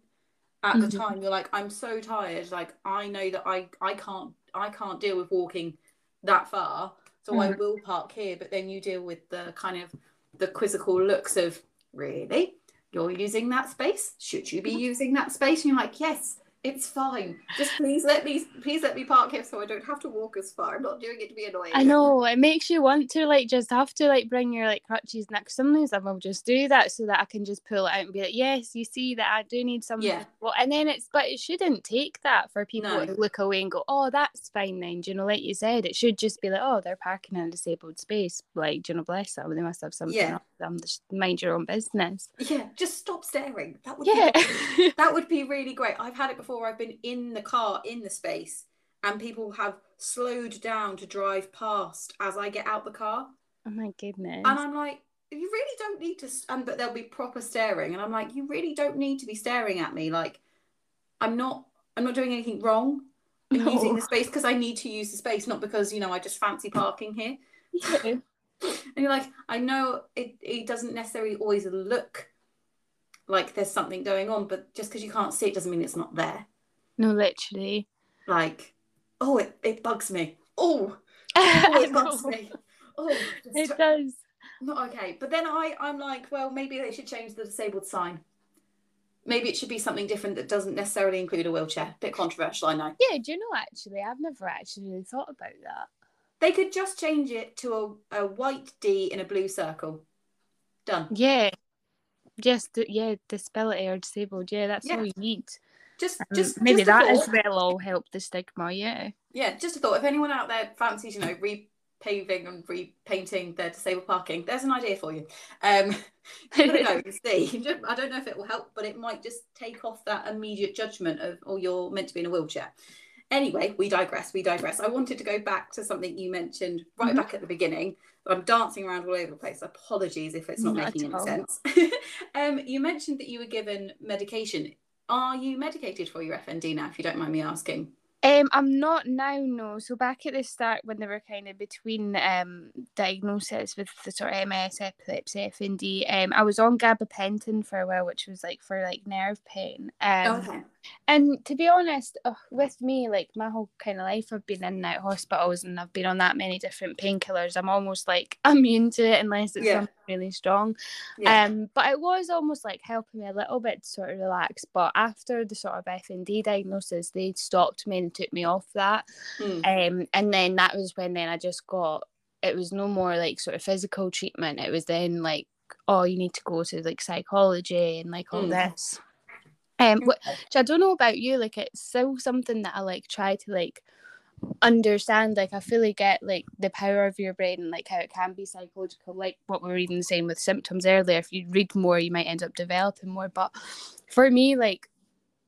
at the Mhm. time you're like i'm so tired like i know that i i can't i can't deal with walking that far so i Mhm. will park here. But then you deal with the kind of the quizzical looks of really? You're using that space? Should you be using that space? And you're like yes it's fine just please let me please let me park here so i don't have to walk as far i'm not doing it to be annoying I know it makes you want to like just have to like bring your like crutches next. Sometimes I will just do that so that I can just pull it out and be like, yes, you see that I do need something. Yeah. Well, and then it's but it shouldn't take that for people No. to look away and go, oh, that's fine then. Do you know, like you said, it should just be like, oh, they're parking in a disabled space. Like, do you know, bless them. They must have something Yeah. them. Just mind your own business. yeah just stop staring that would Yeah. be *laughs* That would be really great. I've had it before. I've been in the car in the space, and people have slowed down to drive past as I get out the car, oh my goodness. and I'm like, you really don't need to. And but there'll be proper staring, and I'm like, you really don't need to be staring at me. Like, I'm not. I'm not doing anything wrong. I'm No. using the space because I need to use the space, not because you know I just fancy parking here. *laughs* Yeah. And you're like, I know it. It doesn't necessarily always look like there's something going on, but just because you can't see it doesn't mean it's not there. No, literally. like oh it, it bugs me oh, *laughs* oh it bugs me oh It does. not okay but then i i'm like well maybe they should change the disabled sign maybe it should be something different that doesn't necessarily include a wheelchair bit controversial i know Yeah, do you know actually? I've never actually thought about that. they could just change it to a, a white d in a blue circle done Yeah. Just the- yeah, disability or disabled. Yeah, that's Yeah. all you need. just Um, just maybe just that as well will help the stigma. Yeah. yeah just a thought if anyone out there fancies you know repaving and repainting their disabled parking there's an idea for you um give it a go and *laughs* see i don't know if it will help but it might just take off that immediate judgment of oh you're meant to be in a wheelchair anyway we digress we digress i wanted to go back to something you mentioned right Mhm. back at the beginning i'm dancing around all over the place apologies if it's not Not making any sense *laughs* um you mentioned that you were given medication are you medicated for your fnd now if you don't mind me asking Um, I'm not now, no. So back at the start, when they were kind of between um diagnoses with the sort of MS, epilepsy, FND, um, I was on gabapentin for a while, which was like for like nerve pain. Um, okay. And to be honest, uh, with me, like my whole kind of life, I've been in and out hospitals, and I've been on that many different painkillers. I'm almost like *laughs* immune to it unless it's Yeah. something really strong. Yeah. Um, but it was almost like helping me a little bit to sort of relax. But after the sort of FND diagnosis, they stopped me and took me off that. Mm. Um, and then that was when then I just got it was no more like sort of physical treatment. It was then like, oh, you need to go to like psychology and like all Mm. this. Um, which I don't know about you, like it's still something that I like try to like understand like i fully get like the power of your brain and like how it can be psychological like what we were even saying with symptoms earlier if you read more you might end up developing more but for me like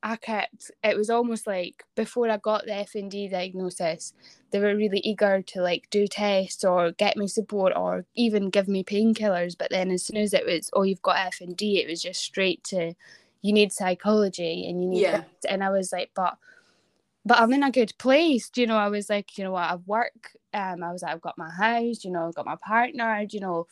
i kept it was almost like before i got the fnd diagnosis they were really eager to like do tests or get me support or even give me painkillers but then as soon as it was oh you've got fnd it was just straight to you need psychology and you need Yeah. and i was like but but I'm in a good place. Do you know, I was like, you know what, I work. Um, I was like, I've got my house, you know, I've got my partner, you know.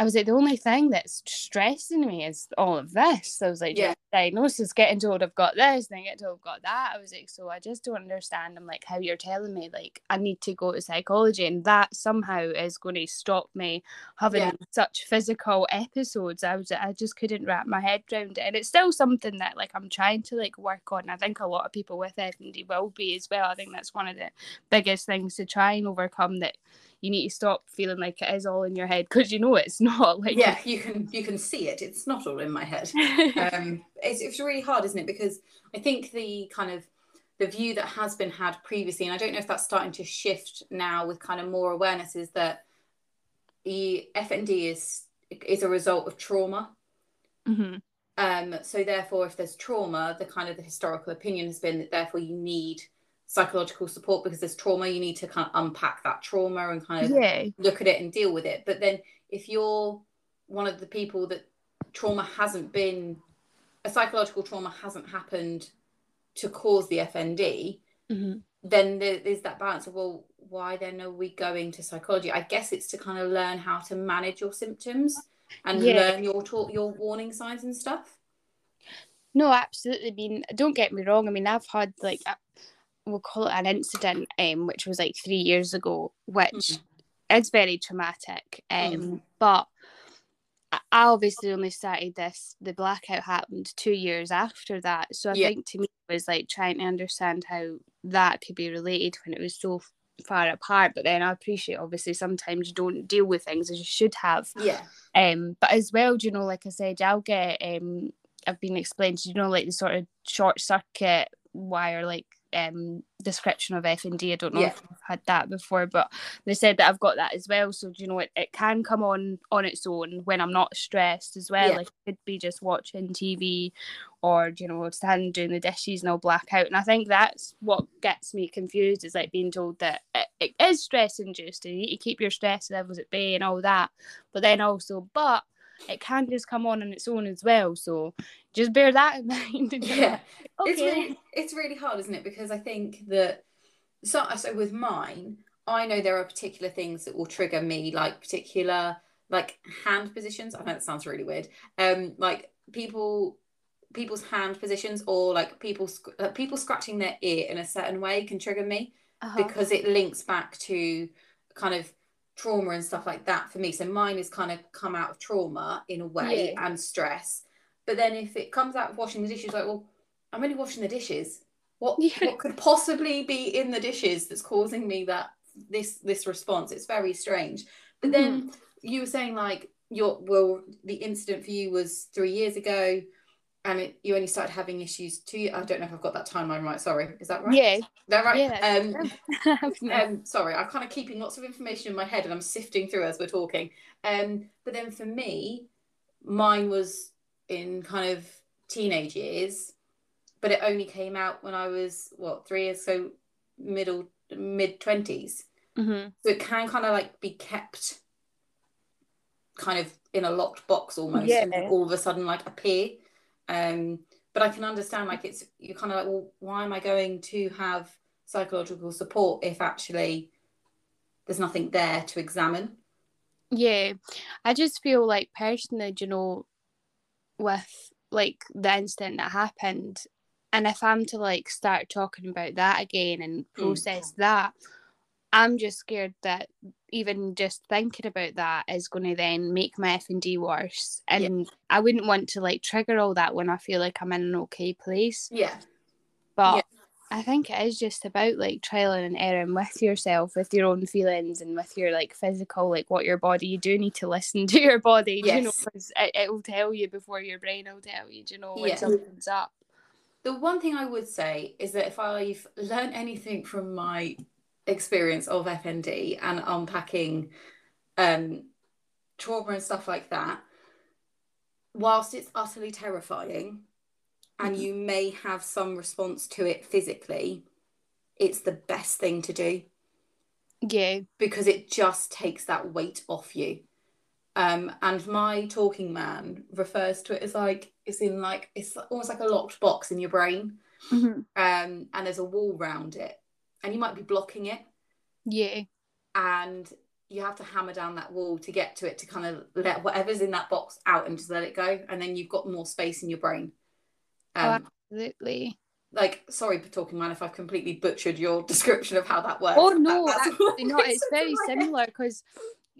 I was like, the only thing that's stressing me is all of this. I was like, Yeah. yeah. diagnosis, getting told I've got this, then get told I've got that. I was like, so I just don't understand. I'm like, how you're telling me, like, I need to go to psychology, and that somehow is going to stop me having Yeah. such physical episodes. I was, I just couldn't wrap my head around it, and it's still something that like I'm trying to like work on. I think a lot of people with FND will be as well. I think that's one of the biggest things to try and overcome that you need to stop feeling like it is all in your head because you know it's *laughs* not like yeah, you can you can see it. It's not all in my head. *laughs* um, it's, it's really hard, isn't it? Because I think the kind of the view that has been had previously, and I don't know if that's starting to shift now with kind of more awareness, is that the FND is is a result of trauma. hmm Um, so therefore, if there's trauma, the kind of the historical opinion has been that therefore you need psychological support because there's trauma. You need to kind of unpack that trauma and kind of yeah look at it and deal with it. But then if you're one of the people that trauma hasn't been a psychological trauma hasn't happened to cause the FND, hmm then there, there's that balance of well, why then are we going to psychology? I guess it's to kind of learn how to manage your symptoms and Yeah. learn your ta- your warning signs and stuff. No, absolutely. I mean, don't get me wrong. I mean, I've had like we'll call it an incident, um, which was like three years ago, which Mhm. is very traumatic. Um, Mhm. but I obviously only started this. The blackout happened two years after that, so I Yeah. think to me it was like trying to understand how that could be related when it was so far apart. But then I appreciate obviously sometimes you don't deal with things as you should have. Yeah, Um, but as well, do you know, like I said, I'll get um, I've been explained, you know, like the sort of short circuit wire, like um, description of FND. I don't know Yeah. if I've had that before, but they said that I've got that as well. So do you know, it, it can come on on its own when I'm not stressed as well. Yeah. Like it could be just watching TV, or you know, standing doing the dishes and I'll black out. And I think that's what gets me confused is like being told that it, it is stress induced and you need to keep your stress levels at bay and all that but then also but it can just come on on its own as well so just bear that in *laughs* mind yeah. like, *laughs* It's really it's really hard, isn't it? Because I think that so so with mine, I know there are particular things that will trigger me, like particular like hand positions. I know that sounds really weird. Um, like people people's hand positions or like people uh, people scratching their ear in a certain way can trigger me uh-huh. because it links back to kind of trauma and stuff like that for me. So mine has kind of come out of trauma in a way and stress. But then if it comes out of washing the dishes, like, well, I'm only washing the dishes. What Yeah. what could possibly be in the dishes that's causing me that this this response? It's very strange. But then mm-hmm. you were saying like your well, the incident for you was three years ago. And it, you only started having issues two. I don't know if I've got that timeline right. Sorry, is that right? yeah Is that right? Yeah, um, *laughs* *laughs* um, sorry, I'm kind of keeping lots of information in my head and I'm sifting through as we're talking. Um, but then for me, mine was in kind of teenage years, but it only came out when I was what three years, so middle mid twenties. hmm So it can kind of like be kept kind of in a locked box almost, Yeah. and all of a sudden like appear. Um, but I can understand like it's you're kind of like, well, why am I going to have psychological support if actually there's nothing there to examine. Yeah, I just feel like personally, you know, with like the incident that happened, and if I'm to like start talking about that again and Hmm. process that, I'm just scared that even just thinking about that is going to then make my FND worse, Yeah. and I wouldn't want to like trigger all that when I feel like I'm in an okay place. Yeah. But Yeah. I think it is just about like trialing and erroring with yourself, with your own feelings, and with your like physical, like what your body. You do need to listen *laughs* to your body, you know, Yes. because it, it will tell you before your brain will tell you, do you know, when Yeah. something's up. The one thing I would say is that if I've learned anything from my experience of FND and unpacking um, trauma and stuff like that, whilst it's utterly terrifying and Mhm. you may have some response to it physically, it's the best thing to do Yeah, because it just takes that weight off you. Um, and my talking man refers to it as like it's in like it's almost like a locked box in your brain Mhm. um, and there's a wall round it, and you might be blocking it, yeah, and you have to hammer down that wall to get to it to kind of let whatever's in that box out and just let it go, and then you've got more space in your brain. Oh, Um, absolutely. like, sorry, talking man, if I've completely butchered your *laughs* description of how that works. Oh That- no, that's actually not. It's very in my head. similar because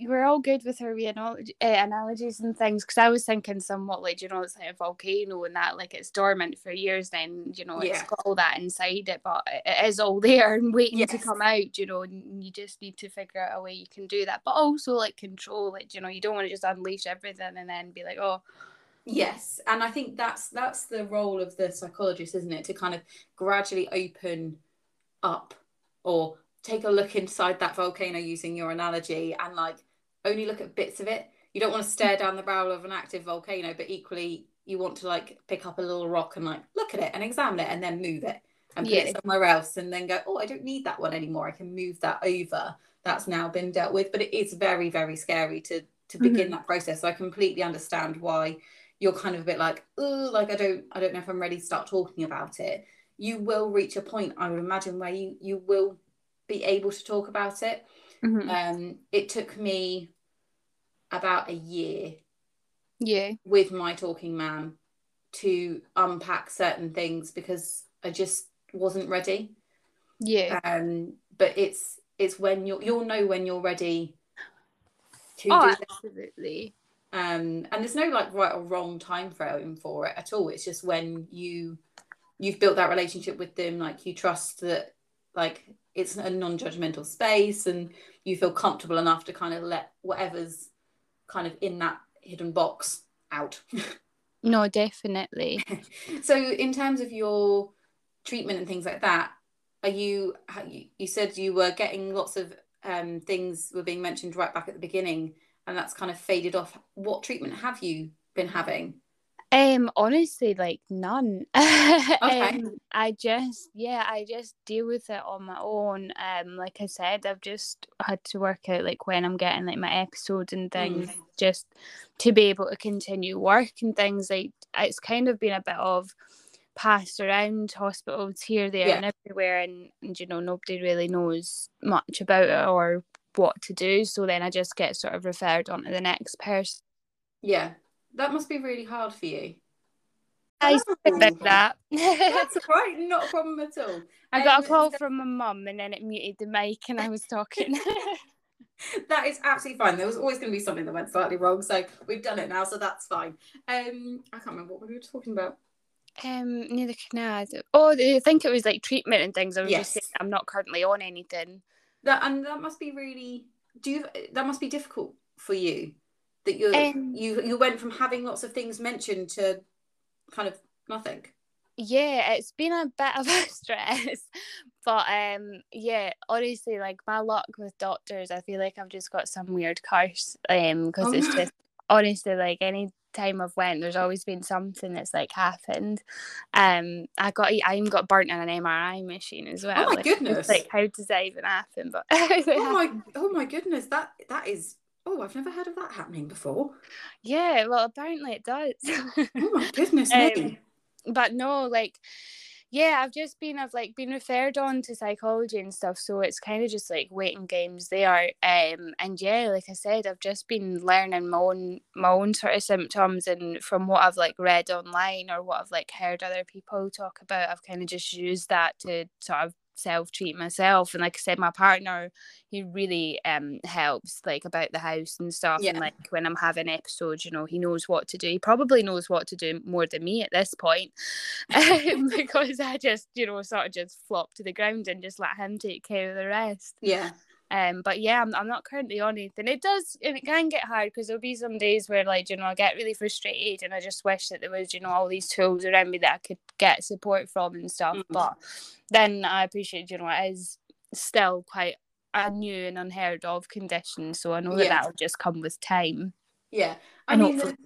we're all good with our analogy, uh, analogies and things. Because I was thinking somewhat like, you know, it's like a volcano and that, like it's dormant for years. Then you know, it's got all that inside it, but it- it is all *laughs* there and waiting to come out. You know, and you just need to figure out a way you can do that, but also like control it. You know, you don't want to just unleash everything and then be like, oh, Yes, and I think that's that's the role of the psychologist, isn't it? To kind of gradually open up or take a look inside that volcano using your analogy and like only look at bits of it. You don't want to stare down the barrel of an active volcano, but equally you want to like pick up a little rock and like look at it and examine it and then move it and put Yeah. it somewhere else and then go, oh, I don't need that one anymore. I can move that over. That's now been dealt with. But it is very, very scary to to begin mm-hmm. that process. So I completely understand why you're kind of a bit like, oh, like I don't, I don't know if I'm ready to start talking about it. You will reach a point, I would imagine, where you you will be able to talk about it. Mhm, Um, it took me about a year yeah, with my talking man to unpack certain things because I just wasn't ready. yeah. Um, but it's it's when you'll you'll know when you're ready to Oh, do absolutely. um and there's no like right or wrong time frame for it at all it's just when you you've built that relationship with them like you trust that like it's a non-judgmental space and you feel comfortable enough to kind of let whatever's kind of in that hidden box out. No, definitely. *laughs* so in terms of your treatment and things like that are you you said you were getting lots of um things were being mentioned right back at the beginning and that's kind of faded off. What treatment have you been having Um, honestly, like none. *laughs* um, I just, yeah, I just deal with it on my own. Um, like I said, I've just had to work out like when I'm getting like my episodes and things, just to be able to continue work and things. Like it's kind of been a bit of passed around hospitals here, there, Yeah. and everywhere, and, and you know nobody really knows much about it or what to do. So then I just get sort of referred on to the next person. Yeah, that must be really hard for you. I Oh. that. That's all right, not a problem at all. I got a Um, call so from my mum and then it muted the mic and I was talking. *laughs* that is absolutely fine. There was always going to be something that went slightly wrong, so we've done it now, so that's fine. Um, I can't remember what we were talking about. um, neither can I. Oh, I think it was like treatment and things. I was just Yes. saying I'm not currently on anything. That and that must be really. Do you? That must be difficult for you. That you you you went from having lots of things mentioned to kind of nothing. Yeah, it's been a bit of *laughs* a stress, but um, yeah, honestly, like my luck with doctors, I feel like I've just got some weird curse. Um, because Oh, it's just honestly like any time I've went, there's always been something that's like happened. Um, I got I even got burnt on an MRI machine as well. Oh my like, goodness. Like how does that even happen? But *laughs* Oh my *laughs* oh my goodness, that that is. Oh, I've never heard of that happening before. yeah, well apparently it does. Oh my *laughs* goodness Um, but no, like yeah, I've just been I've like been referred on to psychology and stuff, so it's kind of just like waiting games there. Um, and yeah, like I said, I've just been learning my own my own sort of symptoms, and from what I've like read online or what I've like heard other people talk about, I've kind of just used that to sort of self treat myself and like I said my partner he really um helps like about the house and stuff yeah. and like when I'm having episodes you know he knows what to do. He probably knows what to do more than me at this point *laughs* um, because I just you know sort of just flop to the ground and just let him take care of the rest. Yeah um, but yeah, I'm, I'm not currently on anything. It does, and it can get hard because there'll be some days where, like, you know, I get really frustrated and I just wish that there was, you know, all these tools around me that I could get support from and stuff. Mm-hmm. But then I appreciate, you know, it is still quite a new and unheard of condition. So I know that that'll just come with time. Yeah. I and mean, hopefully-,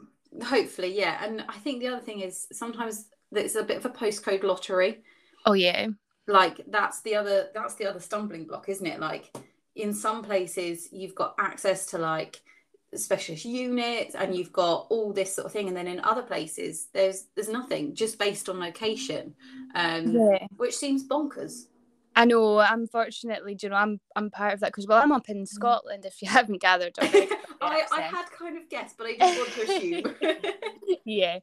hopefully, yeah. And I think the other thing is sometimes it's a bit of a postcode lottery. Oh, yeah. Like that's the other that's the other stumbling block, isn't it? Like in some places you've got access to like specialist units and you've got all this sort of thing and then in other places there's there's nothing just based on location um yeah. which seems bonkers I know, unfortunately, do you know, I'm I'm part of that because well, I'm up in mm. Scotland. If you *laughs* haven't gathered already, *laughs* I, I had kind of guessed, but I didn't want to assume. *laughs* yeah,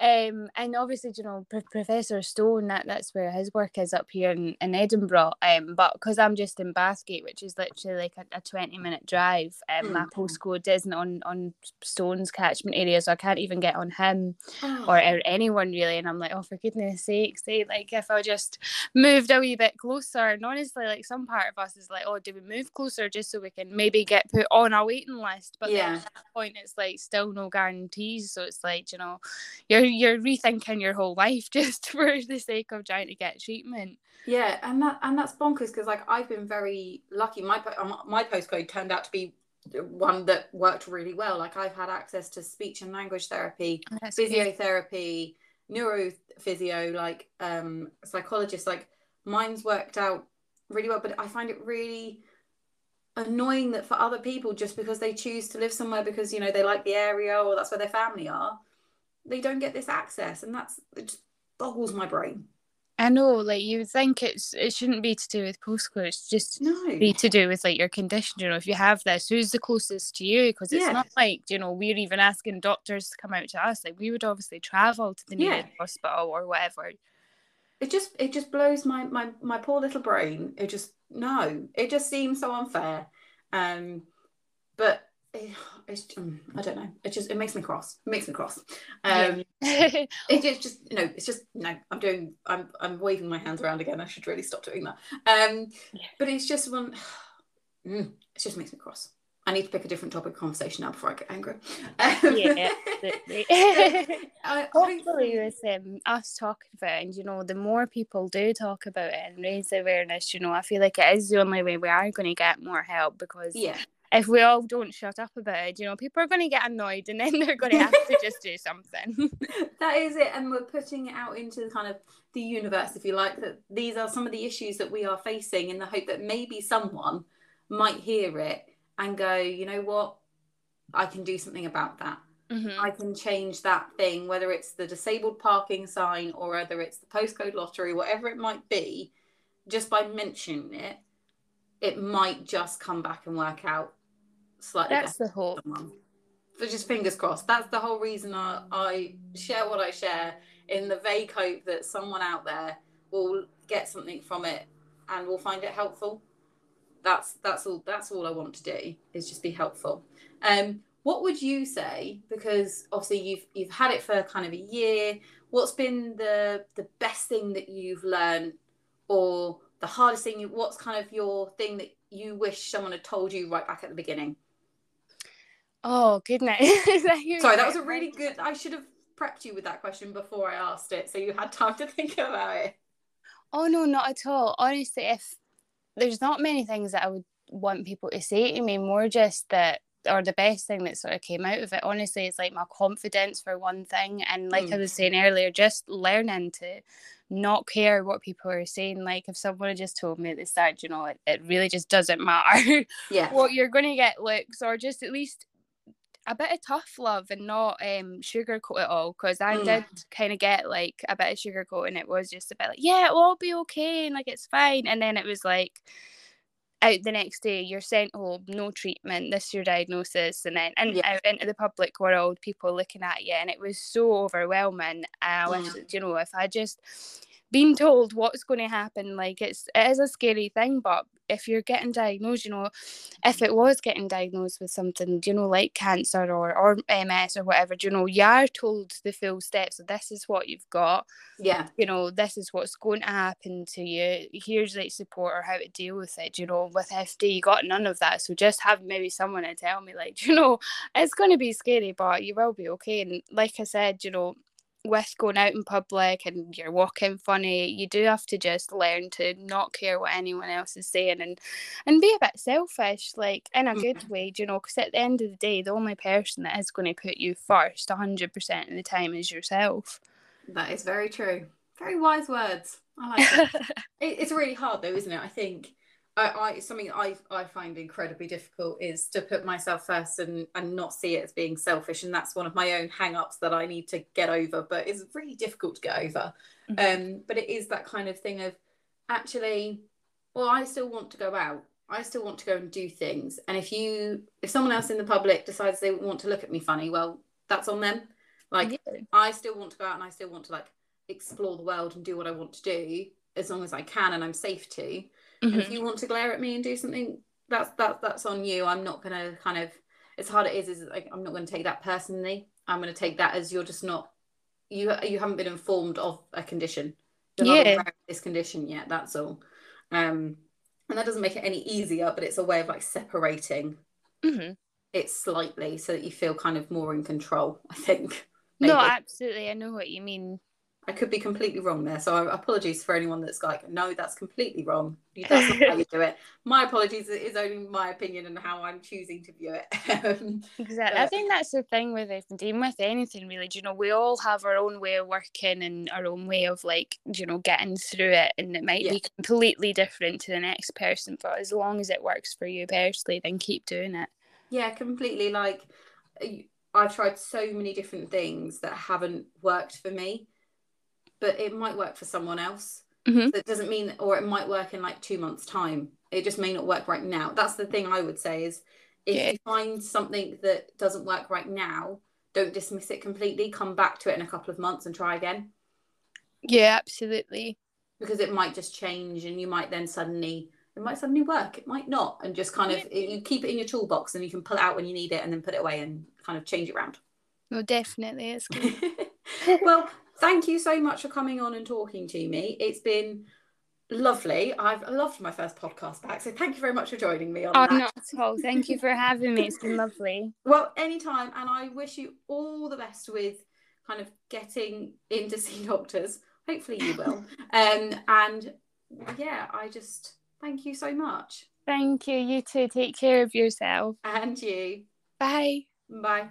um, and obviously, you know, P- Professor Stone, that, that's where his work is up here in, in Edinburgh. Um, but because I'm just in Bathgate, which is literally like a, a 20 minute drive, um, mm. my postcode isn't on, on Stone's catchment area, so I can't even get on him oh. or, or, anyone really. And I'm like, oh, for goodness sake, say, like, if I just moved a wee bit closer. And honestly, like, some part of us is like, oh, do we move closer just so we can maybe get put on a waiting list? But yeah. at that point, it's like still no guarantees. So it's like, you know, you're you're rethinking your whole life *laughs* just for the sake of trying to get treatment. Yeah, and that and that's bonkers because like I've been very lucky. My um, my postcode turned out to be one that worked really well. Like I've had access to speech and language therapy, oh, physiotherapy, neurophysio, like um psychologist. Like mine's worked out really well, but I find it really annoying that for other people just because they choose to live somewhere because you know they like the area or that's where their family are they don't get this access and that's it just boggles my brain I know, like you think it's it shouldn't be to do with postcode. It's just no. be to do with like your condition. You know, if you have this, who's the closest to you? Because it's yeah. not like you know we're even asking doctors to come out to us. Like we would obviously travel to the nearest yeah. hospital or whatever. It just it just blows my my my poor little brain. It just no, it just seems so unfair. Um, but it's um, I don't know. It just it makes me cross. It makes me cross. Um, yeah. *laughs* it just just no. It's just no. I'm doing. I'm I'm waving my hands around again. I should really stop doing that. Um, yeah. but it's just one. *sighs* Mm, it just makes me cross. I need to pick a different topic of conversation now before I get angry. Um, yeah, *laughs* *laughs* Hopefully, with um, us talking about it, and you know, the more people do talk about it and raise awareness, you know, I feel like it is the only way we are going to get more help because yeah if we all don't shut up about it, you know, people are going to get annoyed and then they're going to have to just do something. *laughs* that is it. And we're putting it out into the kind of the universe, if you like, that these are some of the issues that we are facing in the hope that maybe someone might hear it and go, you know what, I can do something about that. Mm-hmm. I can change that thing, whether it's the disabled parking sign or whether it's the postcode lottery, whatever it might be, just by mentioning it, it might just come back and work out slightly that's the hope. so just fingers crossed. That's the whole reason I, I share what i share in the vague hope that someone out there will get something from it and will find it helpful. That's that's all that's all i want to do is just be helpful. Um what would you say because obviously you've you've had it for kind of a year what's been the the best thing that you've learned or the hardest thing what's kind of your thing that you wish someone had told you right back at the beginning Oh goodness! *laughs* Sorry, that was a really good. I should have prepped you with that question before I asked it, so you had time to *laughs* think about it. Oh no, not at all. Honestly, if there's not many things that I would want people to say to me, more just that or the best thing that sort of came out of it honestly is like my confidence for one thing and like mm. i was saying earlier just learning to not care what people are saying like if someone had just told me at the start you know it, it really just doesn't matter *laughs* yeah what you're going to get looks or just at least a bit of tough love and not um sugarcoat it all because I Mm. did kind of get like a bit of sugarcoat and it was just a bit like yeah it'll all be okay and like it's fine and then it was like out the next day you're sent home no treatment this is your diagnosis and then and Yeah. out into the public world people looking at you and it was so overwhelming I wish Mm. you know if I just been told what's going to happen like it's it is a scary thing but if you're getting diagnosed you know if it was getting diagnosed with something you know like cancer or or ms or whatever you know you are told the full steps so this is what you've got Yeah. you know this is what's going to happen to you here's like support or how to deal with it you know with fd you got none of that so just have maybe someone to tell me like *laughs* you know it's going to be scary but you will be okay and like i said you know with going out in public and you're walking funny you do have to just learn to not care what anyone else is saying and and be a bit selfish like in a good mm-hmm. way you know because at the end of the day the only person that is going to put you first 100% of the time is yourself That is very true. Very wise words. I like it. *laughs* it. It's really hard though, isn't it? I think I, I something I I find incredibly difficult is to put myself first and and not see it as being selfish, and that's one of my own hang-ups that I need to get over. But it's really difficult to get over. Um, but it is that kind of thing of actually, well, I still want to go out. I still want to go and do things. And if you, if someone else in the public decides they want to look at me funny, well, that's on them. Like Yeah. I still want to go out and I still want to like explore the world and do what I want to do as long as I can and I'm safe to. And if you want to glare at me and do something, that's that that's on you. I'm not gonna kind of as hard it is is like I'm not gonna take that personally. I'm gonna take that as you're just not you you haven't been informed of a condition. You're Yeah. this condition yet, that's all. Um and that doesn't make it any easier, but it's a way of like separating Mhm. it slightly so that you feel kind of more in control, I think. No, absolutely. I know what you mean. I could be completely wrong there. So uh, apologies for anyone that's like, no, that's completely wrong. That's *laughs* not how you do it. My apologies. is only my opinion and how I'm choosing to view it. *laughs* Exactly. I think that's the thing with FD with anything really. Do you know, we all have our own way of working and our own way of like, you know, getting through it and it might Yeah. be completely different to the next person. But as long as it works for you personally, then keep doing it. yeah, completely. Like I've tried so many different things that haven't worked for me, but it might work for someone else. Mhm. So it doesn't mean, or it might work in like two months' time. It just may not work right now. That's the thing I would say is if Yeah. you find something that doesn't work right now, don't dismiss it completely. Come back to it in a couple of months and try again Yeah, absolutely. because it might just change and you might then suddenly it might suddenly work it might not and just kind of you keep it in your toolbox and you can pull it out when you need it and then put it away and kind of change it around No, definitely. It's good. *laughs* well thank you so much for coming on and talking to me it's been lovely i've loved my first podcast back so thank you very much for joining me on oh, that not at all. Thank you for having me. It's been lovely. *laughs* well anytime and i wish you all the best with kind of getting in to see doctors hopefully you will *laughs* um and yeah i just thank you so much Thank you. You too. Take care of yourself. and you Bye. bye